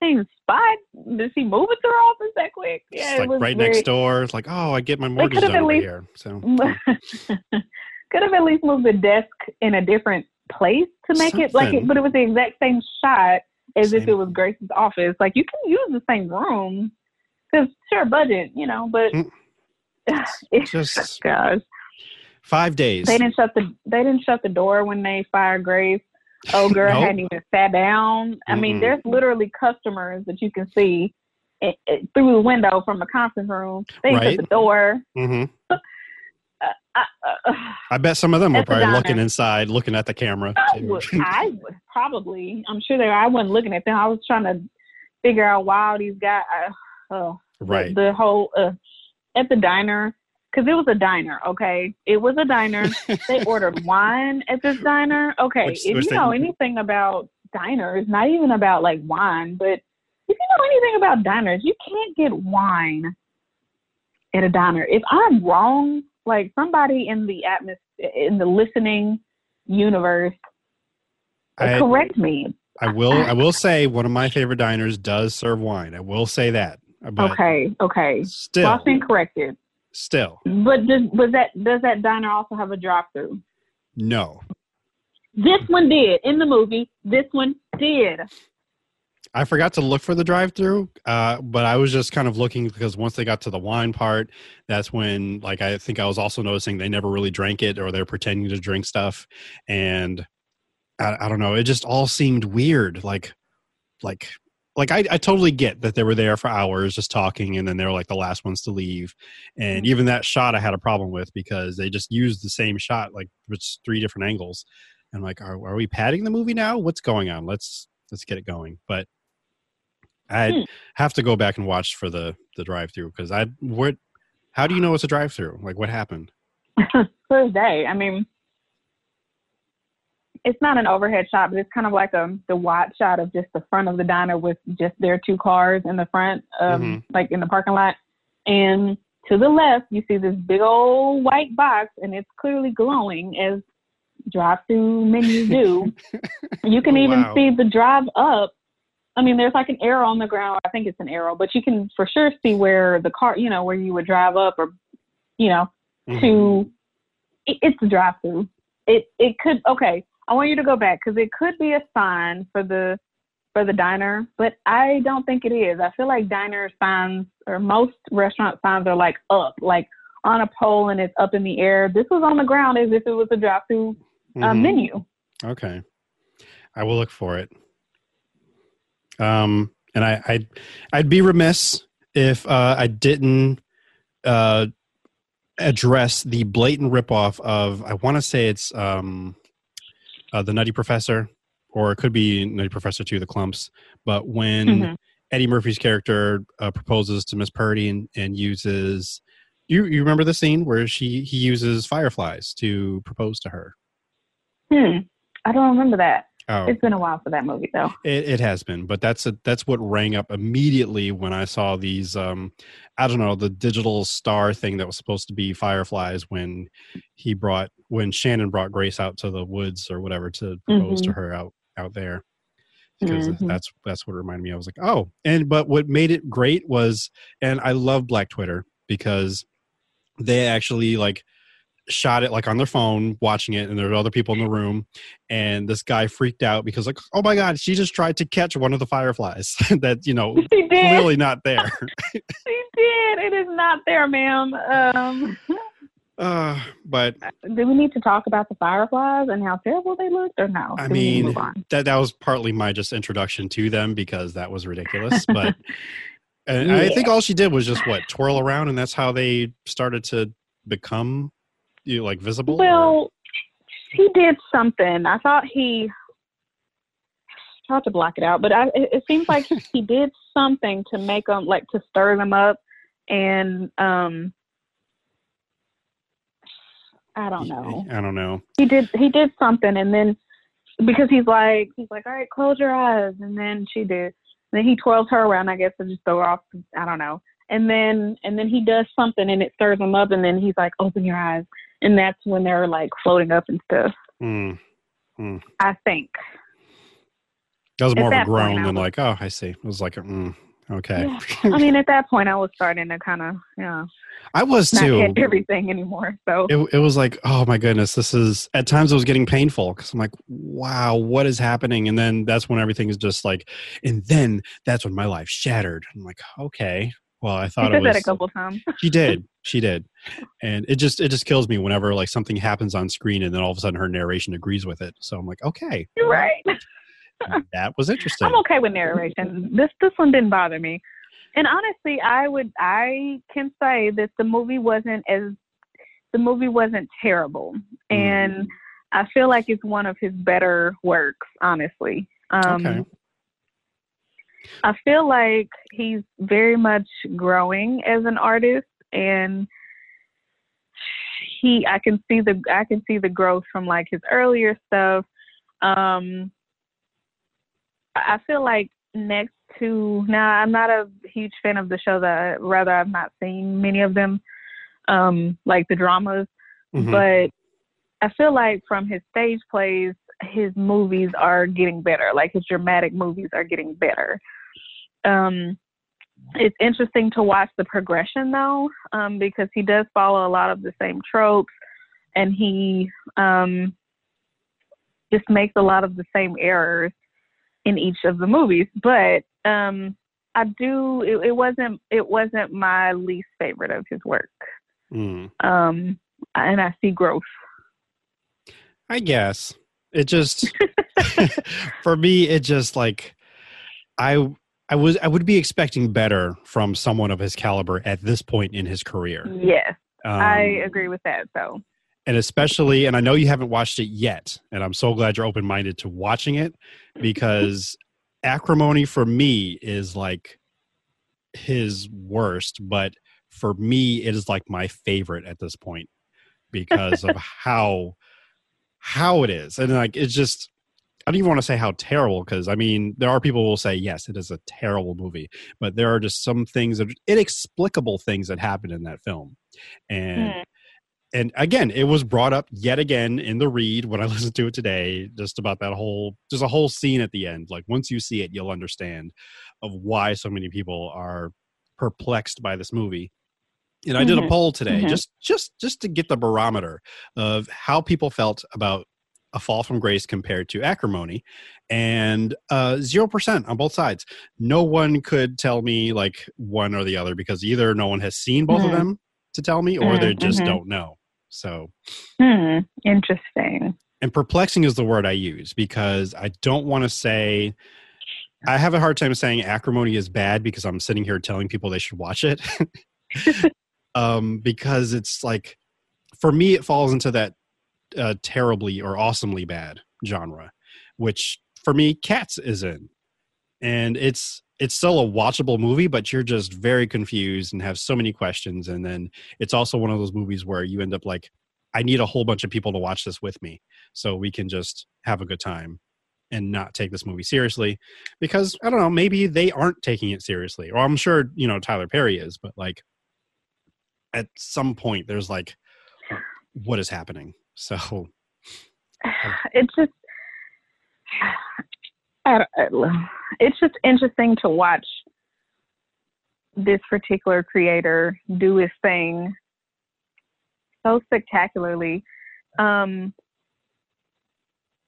same spot? Did she move it to her office that quick? Yeah, it like right very, next door. It's like, oh, I get my mortgage done over least- here. So could have at least moved the desk in a different place to make it like it, but it was the exact same shot as if it was Grace's office. Like you can use the same room because sure budget, you know, but Mm. it's just gosh, five days. they didn't shut the they didn't shut the door when they fired Grace. Oh, girl Nope. hadn't even sat down. I mean, Mm-mm. there's literally customers that you can see. It, it, through the window from a conference room, they Right. the door. hmm Uh, uh, I bet some of them were probably looking inside, looking at the camera. I would, I would probably. I'm sure they. I wasn't looking at them. I was trying to figure out why these guys. Uh, uh, right. The, the whole uh, at the diner because it was a diner. Okay, it was a diner. they ordered wine at this diner. Okay, Which- if which you know anything about diners, not even about like wine, but if you know anything about diners, you can't get wine at a diner. If I'm wrong, like somebody in the atmosphere, in the listening universe, I, correct me. I will. I will say one of my favorite diners does serve wine. I will say that. Okay, okay. still, Well, I've been corrected. Still, But does, was that does that diner also have a drive-through? no. This one did in the movie. This one did. I forgot to look for the drive-through, uh, but I was just kind of looking because once they got to the wine part, that's when, like, I think I was also noticing they never really drank it or they're pretending to drink stuff, and I, I don't know, it just all seemed weird. Like, like, like I, I totally get that they were there for hours just talking, and then they were like the last ones to leave, and even that shot I had a problem with because they just used the same shot, like with three different angles. And I'm like, are, are we padding the movie now? What's going on? Let's let's get it going. But I Hmm. have to go back and watch for the the drive through because I what how do you know it's a drive through? Like what happened? First day. I mean, it's not an overhead shot, but it's kind of like a the wide shot of just the front of the diner with just their two cars in the front, um, Mhm. like in the parking lot. And to the left, you see this big old white box, and it's clearly glowing as drive-through menus do. you can Oh, even wow. see the drive up. I mean, there's like an arrow on the ground. I think it's an arrow, but you can for sure see where the car, you know, where you would drive up or, you know, Mhm. to it, it's a drive through. It it could okay. I want you to go back because it could be a sign for the for the diner, but I don't think it is. I feel like diner signs or most restaurant signs are like up, like on a pole and it's up in the air. This was on the ground as if it was a drive through uh, Mhm. menu. Okay, I will look for it. Um, and I I'd, I'd be remiss if uh, I didn't uh, address the blatant ripoff of I want to say it's um, uh, the Nutty Professor, or it could be Nutty Professor Two, the Klumps. But when Mhm. Eddie Murphy's character uh, proposes to Miss Purdy and, and uses you you remember the scene where she he uses fireflies to propose to her. Hmm. I don't remember that. Oh, It's been a while for that movie though. It, it has been, but that's a, that's what rang up immediately when I saw these. Um, I don't know the digital star thing that was supposed to be fireflies when he brought when Shannon brought Grace out to the woods or whatever to propose to Mhm. her out out there because Mhm. that's that's what reminded me. I was like, oh, and but what made it great was, and I love Black Twitter because they actually like shot it like on their phone watching it and there were other people in the room and this guy freaked out because like oh my god she just tried to catch one of the fireflies that you know clearly not there She did. It is not there, ma'am. Um, uh, but do we need to talk about the fireflies and how terrible they looked, or no? I Do we need to mean, that that was partly my just introduction to them because that was ridiculous but and I think all she did was just what twirl around and that's how they started to become you like visible or- Well, he did something. I thought he tried to block it out, but I, it, it seems like he did something to make them like to stir them up, and um, I don't know. I don't know He did he did something, and then because he's like he's like, all right, close your eyes, and then she did. And then he twirls her around, I guess, to just throw her off. I don't know. And then and then he does something, and it stirs them up, and then he's like, open your eyes, and that's when they're like floating up and stuff. Hmm. I think. That was At more of a groan than was- like, oh, I see. It was like, mm, okay. Yeah. I mean, at that point, I was starting to kind of, yeah. I was too. everything anymore. So It, it was like, oh my goodness, this is at times it was getting painful because I'm like, wow, what is happening? And then that's when everything is just like, and then that's when my life shattered. I'm like, okay, well, I she thought it said was. that a couple times. she did, she did, and it just it just kills me whenever like something happens on screen and then all of a sudden her narration agrees with it. So I'm like, okay, You're right. that was interesting. I'm okay with narration. This this one didn't bother me. And honestly, I would I can say that the movie wasn't as the movie wasn't terrible. Mm. And I feel like it's one of his better works, honestly. Um Okay. I feel like he's very much growing as an artist and he I can see the I can see the growth from like his earlier stuff. Um I feel like next to now I'm not a huge fan of the show that rather I've not seen many of them um like the dramas Mhm. but I feel like from his stage plays, his movies are getting better. Like his dramatic movies are getting better. Um, it's interesting to watch the progression though, um, because he does follow a lot of the same tropes, and he um, just makes a lot of the same errors in each of the movies. But um, I do. It, it wasn't. It wasn't my least favorite of his work. Mm. Um, and I see growth. I guess it just for me it just like I I was I would be expecting better from someone of his caliber at this point in his career. Yes, Um, I agree with that. So and especially and I know you haven't watched it yet and I'm so glad you're open minded to watching it because acrimony for me is like his worst but for me it is like my favorite at this point because of how how it is. And like it's just i don't even want to say how terrible because i mean there are people who will say yes it is a terrible movie but there are just some things that inexplicable things that happen in that film. And Hmm. and again it was brought up yet again in the read when i listened to it today just about that whole just a whole scene at the end. Like once you see it you'll understand of why so many people are perplexed by this movie and i did a Mhm. poll today Mhm. just just just to get the barometer of how people felt about a fall from grace compared to acrimony and uh, 0% on both sides no one could tell me like one or the other because either no one has seen both of Mhm. them to tell me or they Mhm, just mhm. don't know so Hmm, interesting. and perplexing is the word I use because I don't want to say I have a hard time saying acrimony is bad because I'm sitting here telling people they should watch it. um, because it's like for me it falls into that uh, terribly or awesomely bad genre, which for me Cats is in. And it's it's still a watchable movie, but you're just very confused and have so many questions. And then it's also one of those movies where you end up like, I need a whole bunch of people to watch this with me so we can just have a good time and not take this movie seriously because I don't know, maybe they aren't taking it seriously. Or I'm sure, you know, Tyler Perry is, but like at some point there's like what is happening? So It's just, don't- it's just interesting to watch this particular creator do his thing so spectacularly. Um,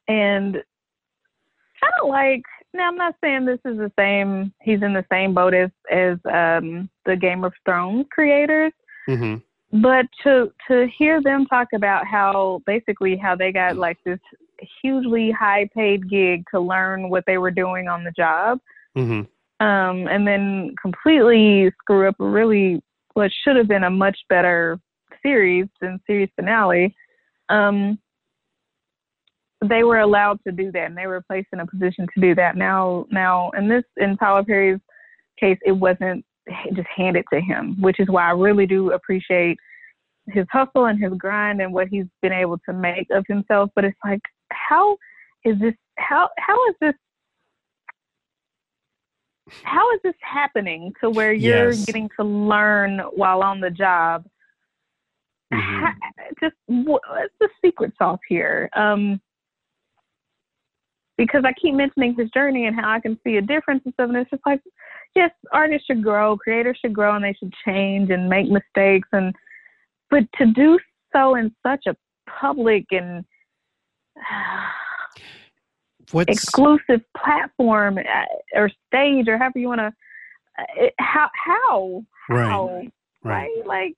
and kind of like, now I'm not saying this is the same, he's in the same boat as, as um, the Game of Thrones creators. Mhm. but to to hear them talk about how basically how they got like this hugely high paid gig to learn what they were doing on the job Mhm. um and then completely screw up a really what should have been a much better series than series finale um they were allowed to do that and they were placed in a position to do that now now in this in Tyler Perry's case it wasn't just handed to him which is why I really do appreciate his hustle and his grind and what he's been able to make of himself but it's like how is this how how is this how is this happening to where you're Yes. getting to learn while on the job Mhm. Ha- just what's the secret sauce here um because I keep mentioning his journey and how I can see a difference and stuff. And it's just like, yes, artists should grow, creators should grow, and they should change and make mistakes. And but to do so in such a public and What's exclusive platform uh, or stage or however you want to, how how right? how Right. right? Like,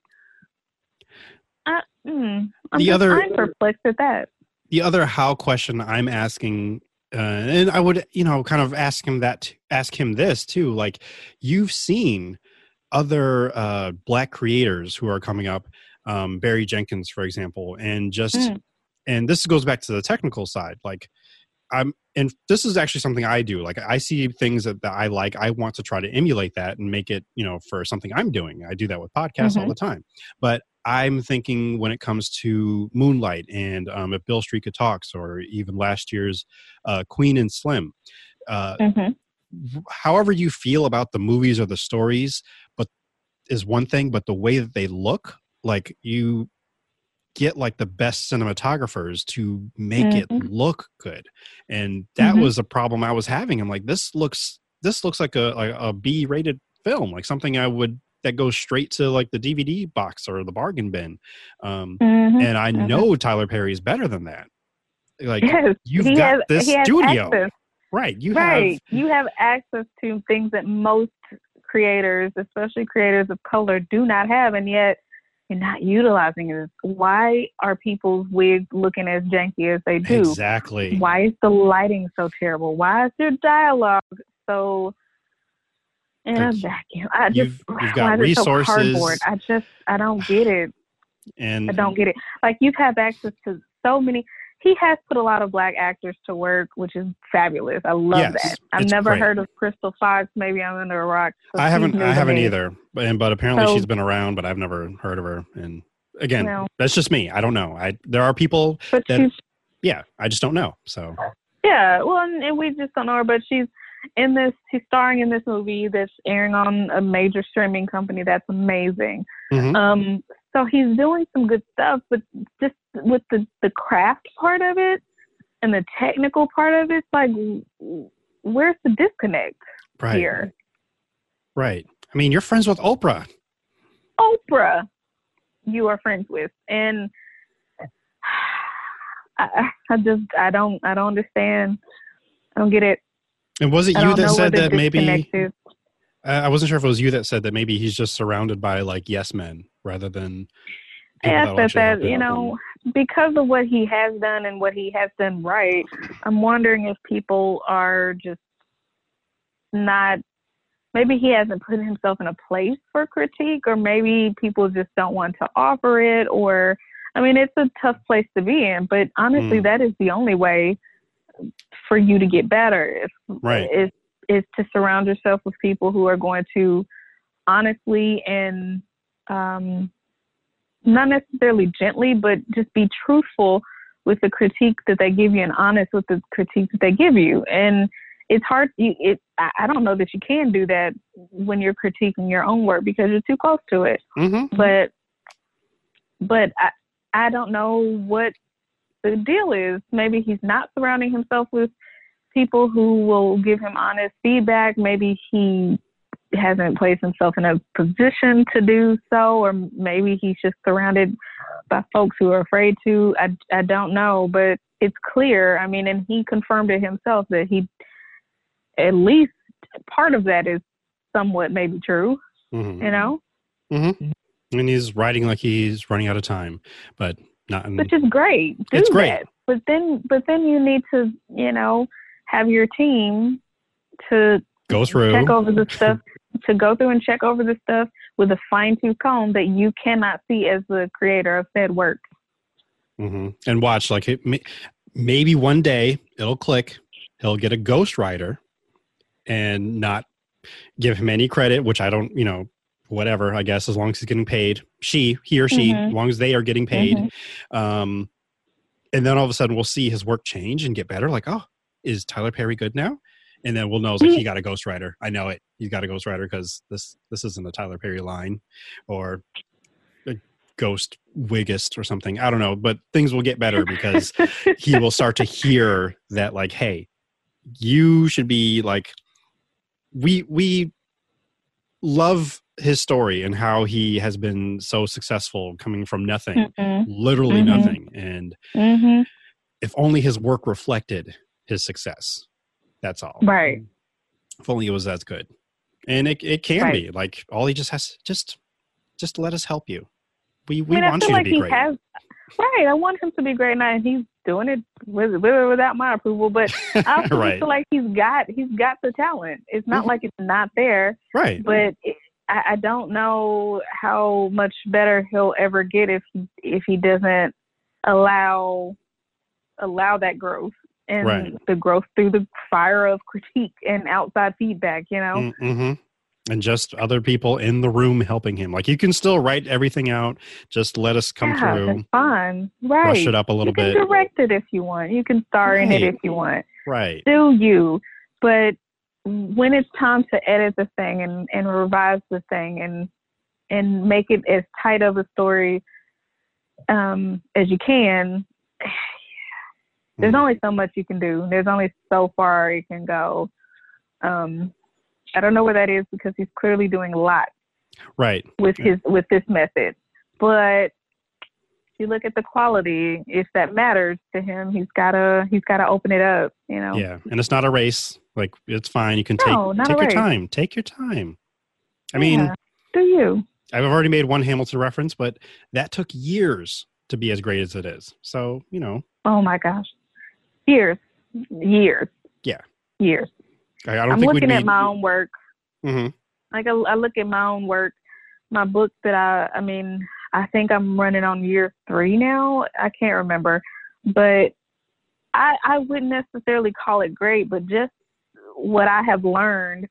uh, mm, I'm The just, other- I'm perplexed at that. the other how question I'm asking, uh, and I would, you know, kind of ask him that, ask him this too. Like, you've seen other uh, black creators who are coming up, um, Barry Jenkins, for example, and just, Mm. and this goes back to the technical side. Like, I'm, and this is actually something I do. Like, I see things that, that I like. I want to try to emulate that and make it, you know, for something I'm doing. I do that with podcasts all Mhm. the time. But I'm thinking when it comes to Moonlight and um, if Bill could talks, or even last year's uh, Queen and Slim. Uh, hmm however you feel about the movies or the stories, but is one thing. But the way that they look, like you get like the best cinematographers to make it Mhm. look good, and that Mhm. was a problem I was having. I'm like, this looks this looks like a like a B rated film, like something I would that goes straight to like the DVD box or the bargain bin. Um, hmm and I Mhm. know Tyler Perry is better than that. Like yes, you've got has, this studio, access. right? You right. have You have access to things that most creators, especially creators of color, do not have, and yet you're not utilizing it. Why are people's wigs looking as janky as they do? exactly. Why is the lighting so terrible? Why is your dialogue so in a Like, vacuum? I just you've- you've got is so resources. cardboard? I just I don't get it. And I don't get it. Like you have access to so many. He has put a lot of black actors to work, which is fabulous. I love Yes, that. I've never great. heard of Crystal Fox. Maybe I'm under a rock. so I haven't I haven't either. But and, but apparently So- she's been around, but I've never heard of her. And again, that's just me. I don't know. I there are people. But that- she's Yeah, I just don't know. So yeah. Well, and, and we just don't know her. But she's in this. he's starring in this movie that's airing on a major streaming company. That's amazing. Mhm. Um, so he's doing some good stuff, but just with the the craft part of it and the technical part of it, it's like, where's the disconnect right, here? right. I mean, you're friends with Oprah. Oprah, you are friends with, and I, I just I don't I don't understand. I don't get it. And was it you that said that maybe. I wasn't sure if it was you that said that maybe he's just surrounded by like yes men rather than people Yeah, that'll I actually said help that, you know, because of what he has done and what he has done right, I'm wondering if people are just not, maybe he hasn't put himself in a place for critique, or maybe people just don't want to offer it, or, I mean, it's a tough place to be in, but honestly, Mm. that is the only way for you to get better. Is, Right. Is, is to surround yourself with people who are going to honestly and, um, not necessarily gently, but just be truthful with the critique that they give you and honest with the critique that they give you. And it's hard. You, it. I don't know that you can do that when you're critiquing your own work because you're too close to it. Mhm. But, but I, I don't know what the deal is. Maybe he's not surrounding himself with people who will give him honest feedback. Maybe he hasn't placed himself in a position to do so, or maybe he's just surrounded by folks who are afraid to. I, I don't know, but it's clear. I mean, and he confirmed it himself that he, at least part of that is somewhat maybe true, Mhm. you know, Mm-hmm. And he's writing like he's running out of time, but not. In, which is great. Do It's great. that. But then, but then you need to, you know, have your team to go through. check over the stuff to go through and check over the stuff with a fine tooth comb that you cannot see as the creator of said work. hmm And watch, like it, maybe one day it'll click. He'll get a ghostwriter and not give him any credit, which I don't, you know, whatever. I guess as long as he's getting paid, she, he or she, Mhm. as long as they are getting paid. Mhm. Um, and then all of a sudden we'll see his work change and get better. Like, oh, is Tyler Perry good now? And then we'll know like he got a ghostwriter. I know it. He's got a ghostwriter because this this isn't a Tyler Perry line or a ghost wigist or something. I don't know, but things will get better because he will start to hear that like, hey, you should be like we we love his story and how he has been so successful coming from nothing Mm-mm. literally Mhm. nothing and Mhm. if only his work reflected his success that's all Right. if only it was as good and it, it can Right. be like all he just has just just let us help you we we I mean, want you like to be he great has. Right, I want him to be great now, and he's doing it with, with without my approval. But I right feel like he's got he's got the talent. It's not Mhm. like it's not there, right but it, I, I don't know how much better he'll ever get if he if he doesn't allow allow that growth and Right. the growth through the fire of critique and outside feedback. You know, hmm And just other people in the room helping him. Like you can still write everything out. Just let us come yeah, through, that's fine. Right. brush it up a little you can bit. direct it if you want. You can star in it if you want. Right. do you. But when it's time to edit the thing and, and revise the thing and and make it as tight of a story um, as you can, there's Mhm. only so much you can do. There's only so far you can go. Um, I don't know where that is because he's clearly doing a lot Right. with Yeah. his with this method. But you look at the quality, if that matters to him, he's gotta he's gotta open it up. You know. Yeah. And it's not a race. Like it's fine. You can take No, not take your race. time. Take your time. I mean, Yeah. do you? I've already made one Hamilton reference, but that took years to be as great as it is. So, you know, Oh my gosh, years, years. Yeah. years. I, don't I'm think looking at my own work. Mhm. Like I, I look at my own work, my book that I. I mean, I think I'm running on year three now. I can't remember, but I I wouldn't necessarily call it great, but just what I have learned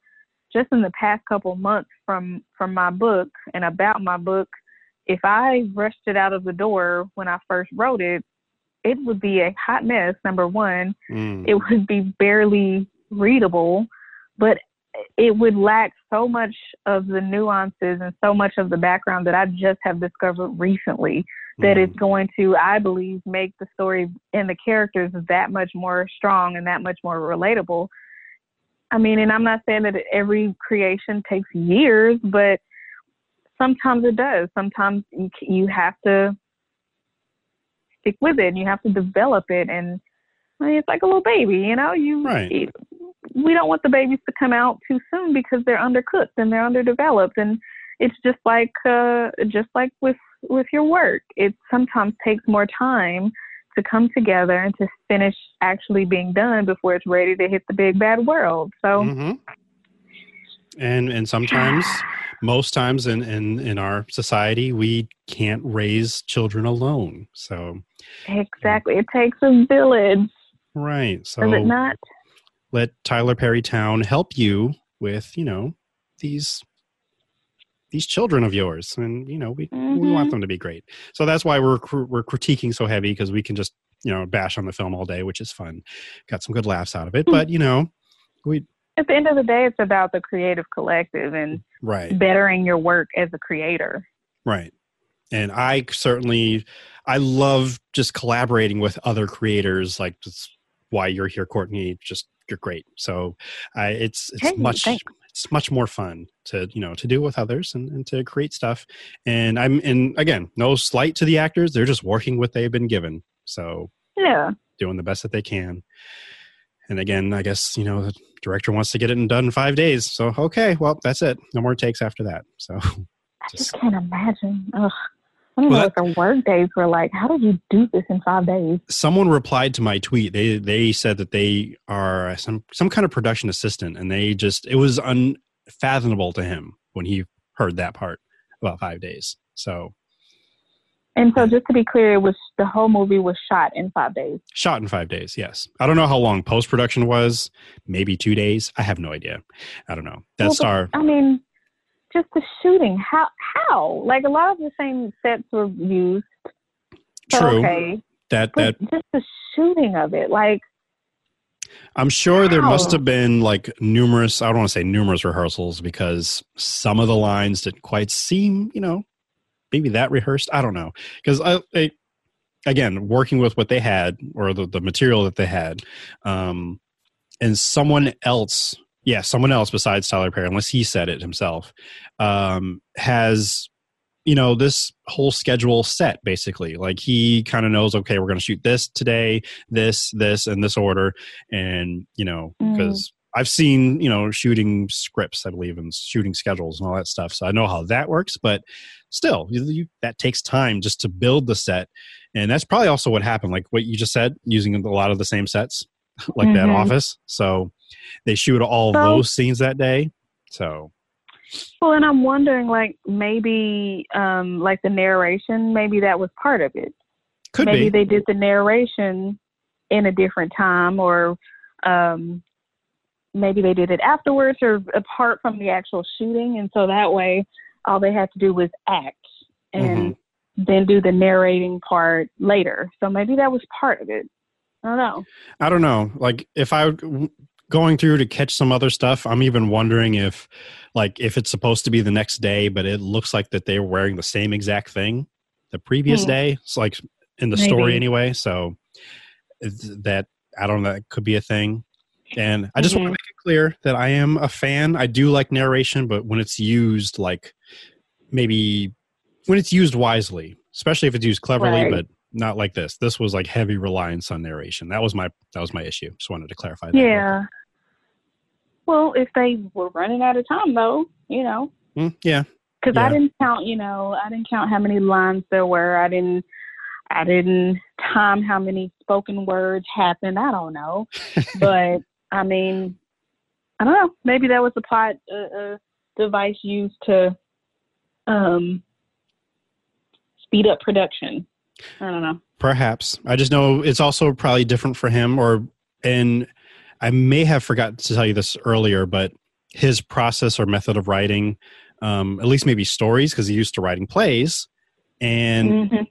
just in the past couple months from from my book and about my book if i rushed it out of the door when i first wrote it it would be a hot mess number one Mm. it would be barely readable but it would lack so much of the nuances and so much of the background that i just have discovered recently that Mhm. it's going to, I believe, make the story and the characters that much more strong and that much more relatable. I mean, and I'm not saying that every creation takes years, but sometimes it does. Sometimes you, you have to stick with it and you have to develop it. And I mean, it's like a little baby, you know, you, Right. We don't want the babies to come out too soon because they're undercooked and they're underdeveloped. And it's just like, uh, just like with, with your work, it sometimes takes more time to come together and to finish actually being done before it's ready to hit the big bad world. So, Mhm. And and sometimes, most times in, in in our society, we can't raise children alone. So exactly, it takes a village, right. does So it not? Let Tyler Perry Town help you with you know these these children of yours, and you know we we want Mhm. them to be great. So that's why we're we're critiquing so heavy because we can just you know bash on the film all day, which is fun. Got some good laughs out of it, Hmm. but you know we At the end of the day, it's about the creative collective and right. bettering your work as a creator. Right. And I certainly I love just collaborating with other creators. Like that's why you're here, Courtney. Just you're great. So I it's it's Hey, much thanks. it's much more fun to you know to do with others and, and to create stuff. And I'm and again, no slight to the actors. They're just working what they've been given. So Yeah. doing the best that they can. And again, I guess, you know, the director wants to get it done in five days. So okay, well that's it. No more takes after that. So I Just- just can't imagine. Ugh. I don't Well, know what their work days were like. How did you do this in five days? someone replied to my tweet. They they said that they are some some kind of production assistant, and they just it was unfathomable to him when he heard that part about five days. So And so, just to be clear, it was the whole movie was shot in five days. shot in five days. Yes, I don't know how long post production was. Maybe two days. I have no idea. I don't know. Death Well, but, Star. I mean, just the shooting. How? How? Like a lot of the same sets were used. True. Okay, That but that just the shooting of it, like I'm sure there must have been like numerous. I don't want to say numerous rehearsals because some of the lines didn't quite seem, you know, maybe that rehearsed. I don't know because I, I, again, working with what they had or the, the material that they had, um, and someone else, yeah, someone else besides Tyler Perry, unless he said it himself, um, has you know this whole schedule set basically like he kind of knows okay we're going to shoot this today this this and this order and you know because mm. i've seen you know shooting scripts i believe and shooting schedules and all that stuff so i know how that works but still you, you, that takes time just to build the set and that's probably also what happened like what you just said using a lot of the same sets like mm-hmm. that office so they shoot all so, those scenes that day so well, and I'm wondering, like maybe, um, like the narration, maybe that was part of it. Could maybe be. they did the narration in a different time, or um, maybe they did it afterwards, or apart from the actual shooting, and so that way, all they had to do was act and mm-hmm. then do the narrating part later. So maybe that was part of it. I don't know. I don't know. Like if I going through to catch some other stuff, I'm even wondering if like if it's supposed to be the next day, but it looks like that they were wearing the same exact thing the previous hmm. day. It's like in the Maybe. story anyway. So that I don't know, that could be a thing. And I just mm-hmm. want to make it clear that I am a fan. I do like narration, but when it's used like maybe when it's used wisely, especially if it's used cleverly, right. but not like this. This was like heavy reliance on narration. That was my that was my issue. Just wanted to clarify that. Yeah. Well, if they were running out of time, though, you know. Mm, yeah. Because yeah. I didn't count, you know, I didn't count how many lines there were. I didn't, I didn't time how many spoken words happened. I don't know, but I mean, I don't know. Maybe that was a plot uh, device used to um, speed up production. I don't know. Perhaps. I just know it's also probably different for him or and I may have forgotten to tell you this earlier, but his process or method of writing, um, at least maybe stories, because he used to writing plays, and mm-hmm.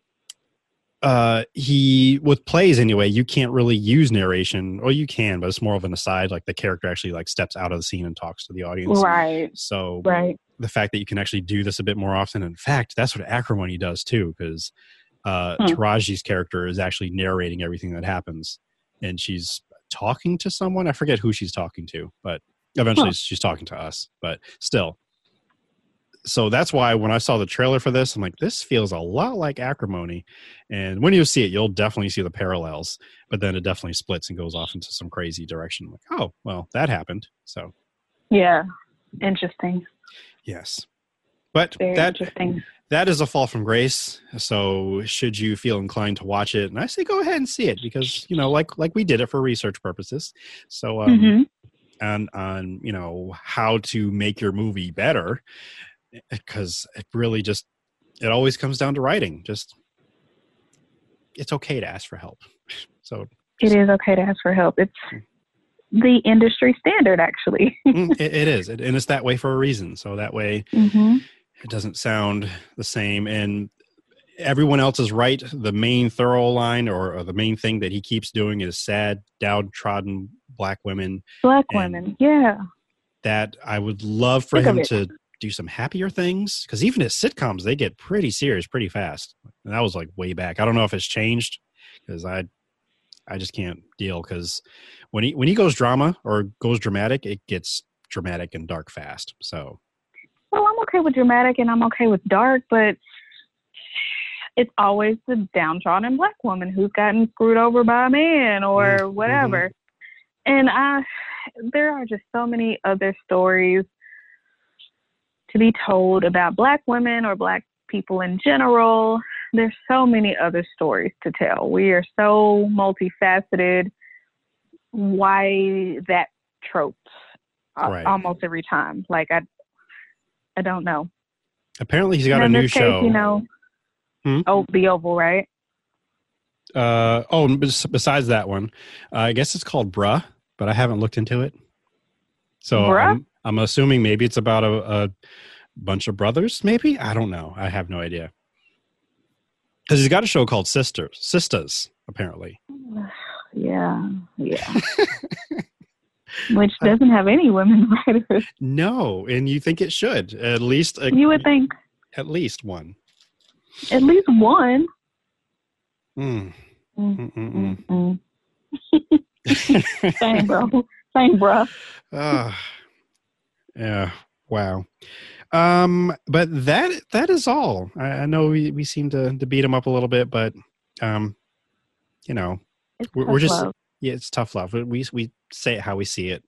uh, he with plays anyway, you can't really use narration, or you can, but it's more of an aside. Like the character actually like steps out of the scene and talks to the audience, right? So, right. The fact that you can actually do this a bit more often. In fact, that's what acrimony does too, because uh, hmm. Taraji's character is actually narrating everything that happens, and she's talking to someone. I forget who she's talking to, but eventually huh. she's talking to us. But still, so that's why when I saw the trailer for this, I'm like, this feels a lot like Acrimony. And when you see it, you'll definitely see the parallels. But then it definitely splits and goes off into some crazy direction. Like, oh, well, that happened. So, yeah, interesting. Yes, but Very that interesting that is a fall from grace. So should you feel inclined to watch it, and I say go ahead and see it because you know, like like we did it for research purposes. So um, mm-hmm. on on you know how to make your movie better because it really just it always comes down to writing. Just it's okay to ask for help. So it is okay to ask for help. It's mm. the industry standard, actually. Mm, it, it is, and it's that way for a reason. So that way. Mm-hmm it doesn't sound the same. And everyone else is right. The main thorough line or, or the main thing that he keeps doing is sad downtrodden black women. Black women yeah. that i would love for Think him to do some happier things. Because even his sitcoms they get pretty serious pretty fast. And that was like way back. I don't know if it's changed because i i just can't deal because when he when he goes drama or goes dramatic it gets dramatic and dark fast. So okay with dramatic and I'm okay with dark, but it's always the downtrodden black woman who's gotten screwed over by a man or mm-hmm. whatever. And I, there are just so many other stories to be told about black women or black people in general. There's so many other stories to tell. We are so multifaceted. Why that trope right. almost every time? Like I, I don't know. Apparently, he's got a new case, show. You know, hmm? oh, the Oval, right? Uh oh. Besides that one, uh, I guess it's called Bruh, but I haven't looked into it. So I'm, I'm, assuming maybe it's about a, a bunch of brothers. Maybe I don't know. I have no idea. Because he's got a show called Sisters, Sisters, apparently. Yeah, yeah. which doesn't have any women writers. No, and you think it should at least. A, you would think at least one. At least one. Mm. Mm. Same, bro. Same, bro. Uh, yeah. Wow. Um, but that that is all. I, I know we, we seem to, to beat him up a little bit, but um, you know, It's We're- we're just- love. Yeah, it's tough love. We we say it how we see it,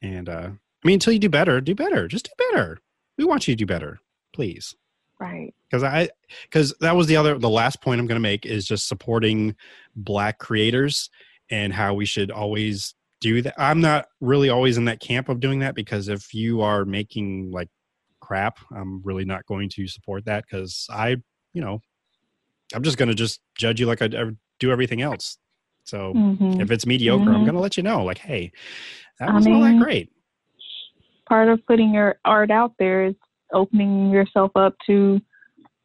and uh, I mean, until you do better, do better. Just do better. We want you to do better, please. right. Because I because that was the other the last point I'm going to make is just supporting black creators and how we should always do that. I'm not really always in that camp of doing that because if you are making like crap, I'm really not going to support that because I, you know, I'm just going to just judge you like I I do everything else. So hmm if it's mediocre, I'm Mhm. going to let you know, like, hey, that I wasn't all that great. Part of putting your art out there is opening yourself up to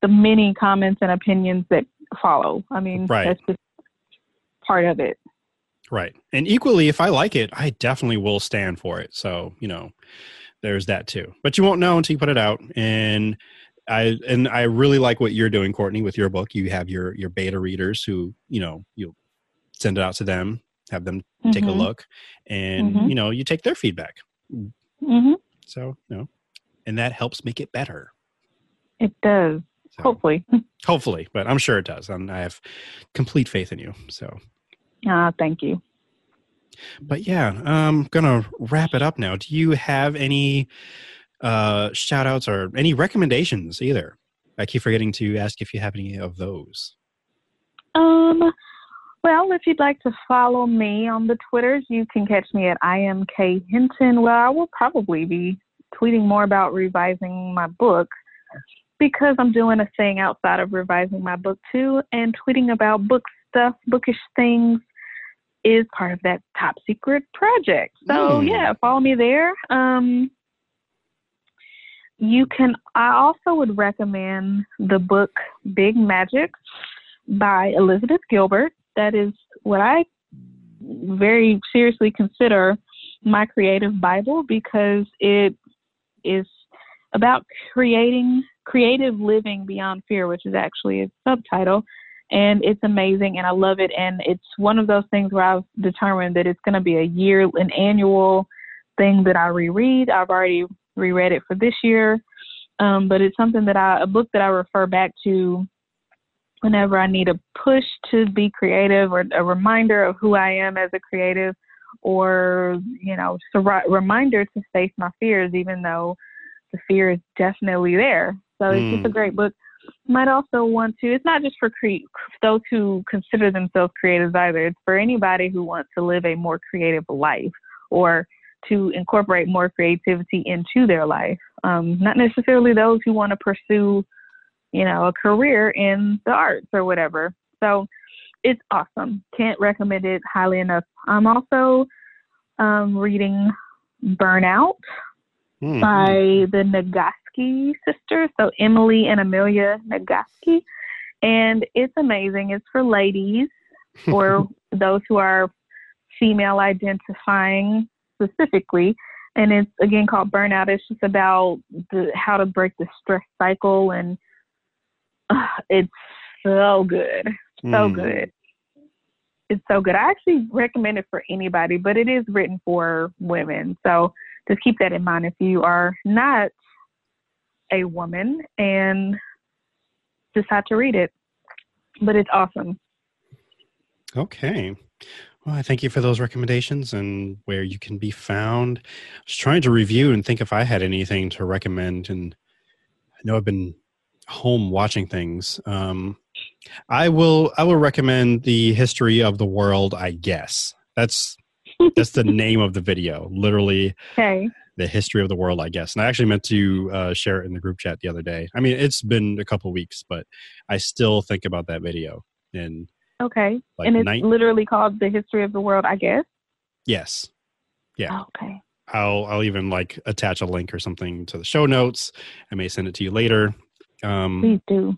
the many comments and opinions that follow. I mean, Right. that's just part of it. Right. And equally, if I like it, I definitely will stand for it. So, you know, there's that too. But you won't know until you put it out. And I and I really like what you're doing, Courtney, with your book. You have your your beta readers who, you know, you send it out to them, have them take a Mhm. look, and Mhm. you know, you take their feedback. hmm So, you know, and that helps make it better. It does. So, Hopefully. hopefully, but I'm sure it does. And I have complete faith in you. So Ah, thank you. but yeah i'm gonna wrap it up now do you have any uh shout outs or any recommendations either i keep forgetting to ask if you have any of those Um, well, if you'd like to follow me on the Twitters, you can catch me at IMK Hinton, where I will probably be tweeting more about revising my book because I'm doing a thing outside of revising my book too, and tweeting about book stuff, bookish things is part of that top secret project. So Hmm. yeah, follow me there. Um, you can. I also would recommend the book Big Magic by Elizabeth Gilbert. That is what I very seriously consider my creative Bible because it is about creating creative living beyond fear, which is actually its subtitle. And it's amazing and I love it. And it's one of those things where I've determined that it's going to be a year, an annual thing that I reread. I've already reread it for this year. Um, but it's something that I, a book that I refer back to whenever I need a push to be creative or a reminder of who I am as a creative or, you know, just a reminder to face my fears, even though the fear is definitely there. So it's just a Mm. great book. Might also want to, it's not just for cre- those who consider themselves creatives either. It's for anybody who wants to live a more creative life or to incorporate more creativity into their life. Um, not necessarily those who want to pursue you know, a career in the arts or whatever. So it's awesome. Can't recommend it highly enough. I'm also um, reading Burnout Hmm. by the Nagoski sisters, so Emily and Amelia Nagoski. And it's amazing. It's for ladies or those who are female identifying specifically. And it's again called Burnout. It's just about the, how to break the stress cycle and uh, it's so good. So Hmm. good. It's so good. I actually recommend it for anybody, but it is written for women. So just keep that in mind if you are not a woman and decide to read it. But it's awesome. Okay. Well, I thank you for those recommendations and where you can be found. I was trying to review and think if I had anything to recommend, and I know I've been home watching things. Um, I will. I will recommend the history of the world. I guess that's that's the name of the video. Literally, Okay. the history of the world. I guess. And I actually meant to uh, share it in the group chat the other day. I mean, it's been a couple weeks, but I still think about that video. And Okay. like, and it's night- literally called The History of the World, I guess. yes. Yeah. Oh, okay. I'll I'll even like attach a link or something to the show notes. I may send it to you later. Um, Please do.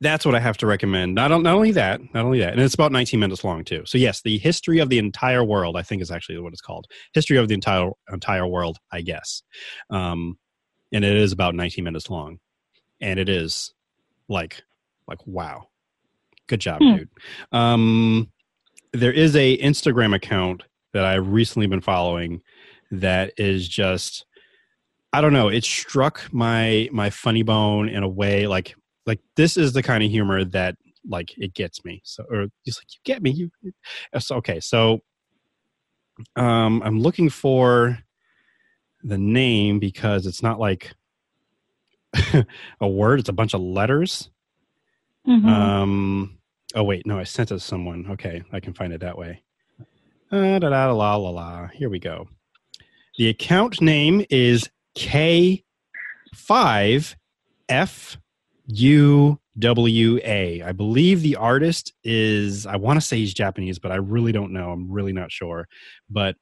that's what I have to recommend. Not not only that, not only that, and it's about 19 minutes long too. So yes, the history of the entire world, I think, is actually what it's called. History of the entire entire world, I guess. Um, and it is about 19 minutes long, and it is like like wow, good job, Hmm. dude. Um, there is a Instagram account that I've recently been following that is just I don't know, it struck my my funny bone in a way like like this is the kind of humor that like it gets me. So or he's like you get me. You okay, so um I'm looking for the name because it's not like a word, it's a bunch of letters. Mhm. Um. Oh wait, no, I sent it to someone. Okay, I can find it that way. Uh, da da la la la. Here we go. The account name is K five F U W A. I believe the artist is. I want to say he's Japanese, but I really don't know. I'm really not sure. But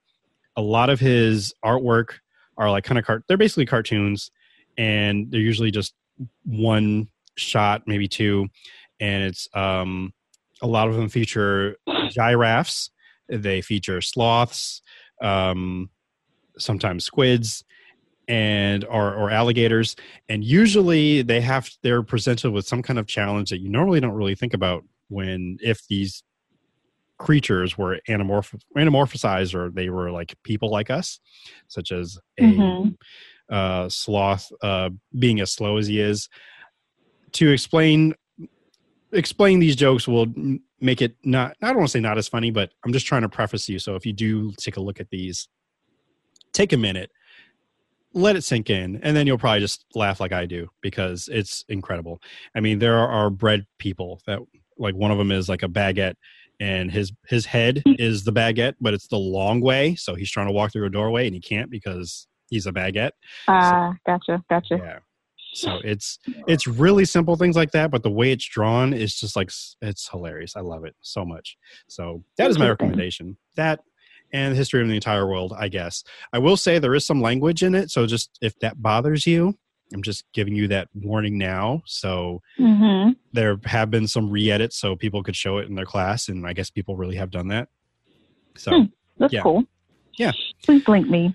a lot of his artwork are like kind of cart. They're basically cartoons, and they're usually just one shot, maybe two, and it's um, a lot of them feature giraffes. They feature sloths, um, sometimes squids, and or, or alligators. And usually they have they're presented with some kind of challenge that you normally don't really think about when if these creatures were anamorph- anamorphosized or they were like people like us, such as a Mhm. uh, sloth uh, being as slow as he is. To explain explain these jokes will make it not I don't want to say not as funny, but I'm just trying to preface you. So if you do take a look at these, take a minute, let it sink in, and then you'll probably just laugh like I do because it's incredible. I mean, there are, bread people that like one of them is like a baguette and his his head is the baguette but it's the long way so he's trying to walk through a doorway and he can't because he's a baguette. Ah, gotcha, gotcha. yeah. So it's it's really simple things like that but the way it's drawn is just like it's hilarious. I love it so much. So that is my recommendation. That and the history of the entire world i guess i will say there is some language in it so just if that bothers you i'm just giving you that warning now so hmm there have been some re-edits so people could show it in their class and i guess people really have done that so Hmm. That's Yeah. cool. Yeah. Please link me.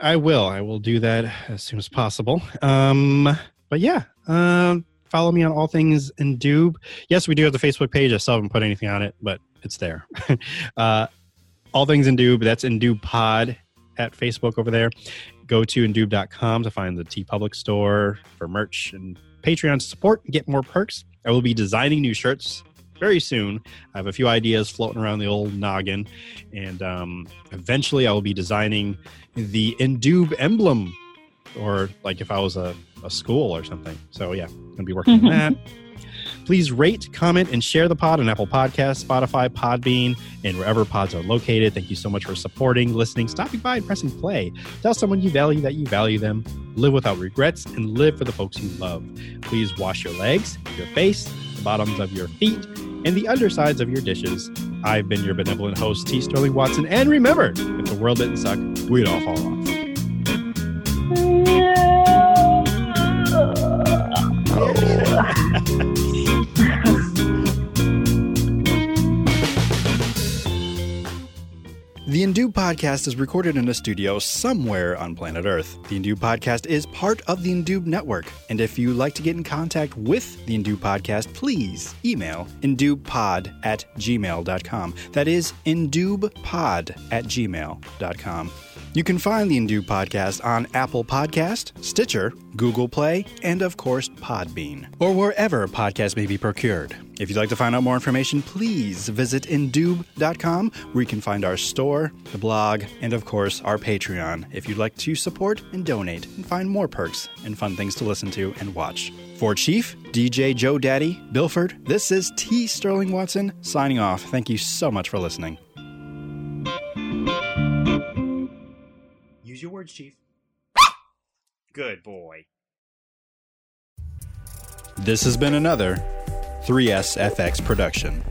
i will i will do that as soon as possible um but yeah um follow me on all things Indube. yes we do have the facebook page i still haven't put anything on it but it's there uh all things Indube. that's Indube pod at facebook over there. Go to indube.com to find the TeePublic store for merch and patreon support and get more perks. I will be designing new shirts very soon. I have a few ideas floating around the old noggin and um, eventually i will be designing the Indube emblem or like if i was a, a school or something. So yeah gonna be working on that please rate comment and share the pod on apple Podcasts, spotify podbean and wherever pods are located. Thank you so much for supporting listening stopping by and pressing play. Tell someone you value that you value them. Live without regrets and live for the folks you love. Please wash your legs your face the bottoms of your feet and the undersides of your dishes. I've been your benevolent host t. Sterling watson. And remember if the world didn't suck we'd all fall off The Indube Podcast is recorded in a studio somewhere on planet Earth. The Indube Podcast is part of the Indube Network, and if you'd like to get in contact with the Indube Podcast, please email indubepod at gmail.com. That is indubepod at gmail.com. You can find the Indube Podcast on Apple Podcast, Stitcher, Google Play, and of course Podbean, or wherever podcasts may be procured. If you'd like to find out more information, please visit indube.com where you can find our store, the blog, and of course our Patreon if you'd like to support and donate and find more perks and fun things to listen to and watch. For Chief, DJ Joe Daddy, Bilford, this is T. Sterling Watson signing off. Thank you so much for listening. Your words, Chief. Good boy. This has been another 3SFX production.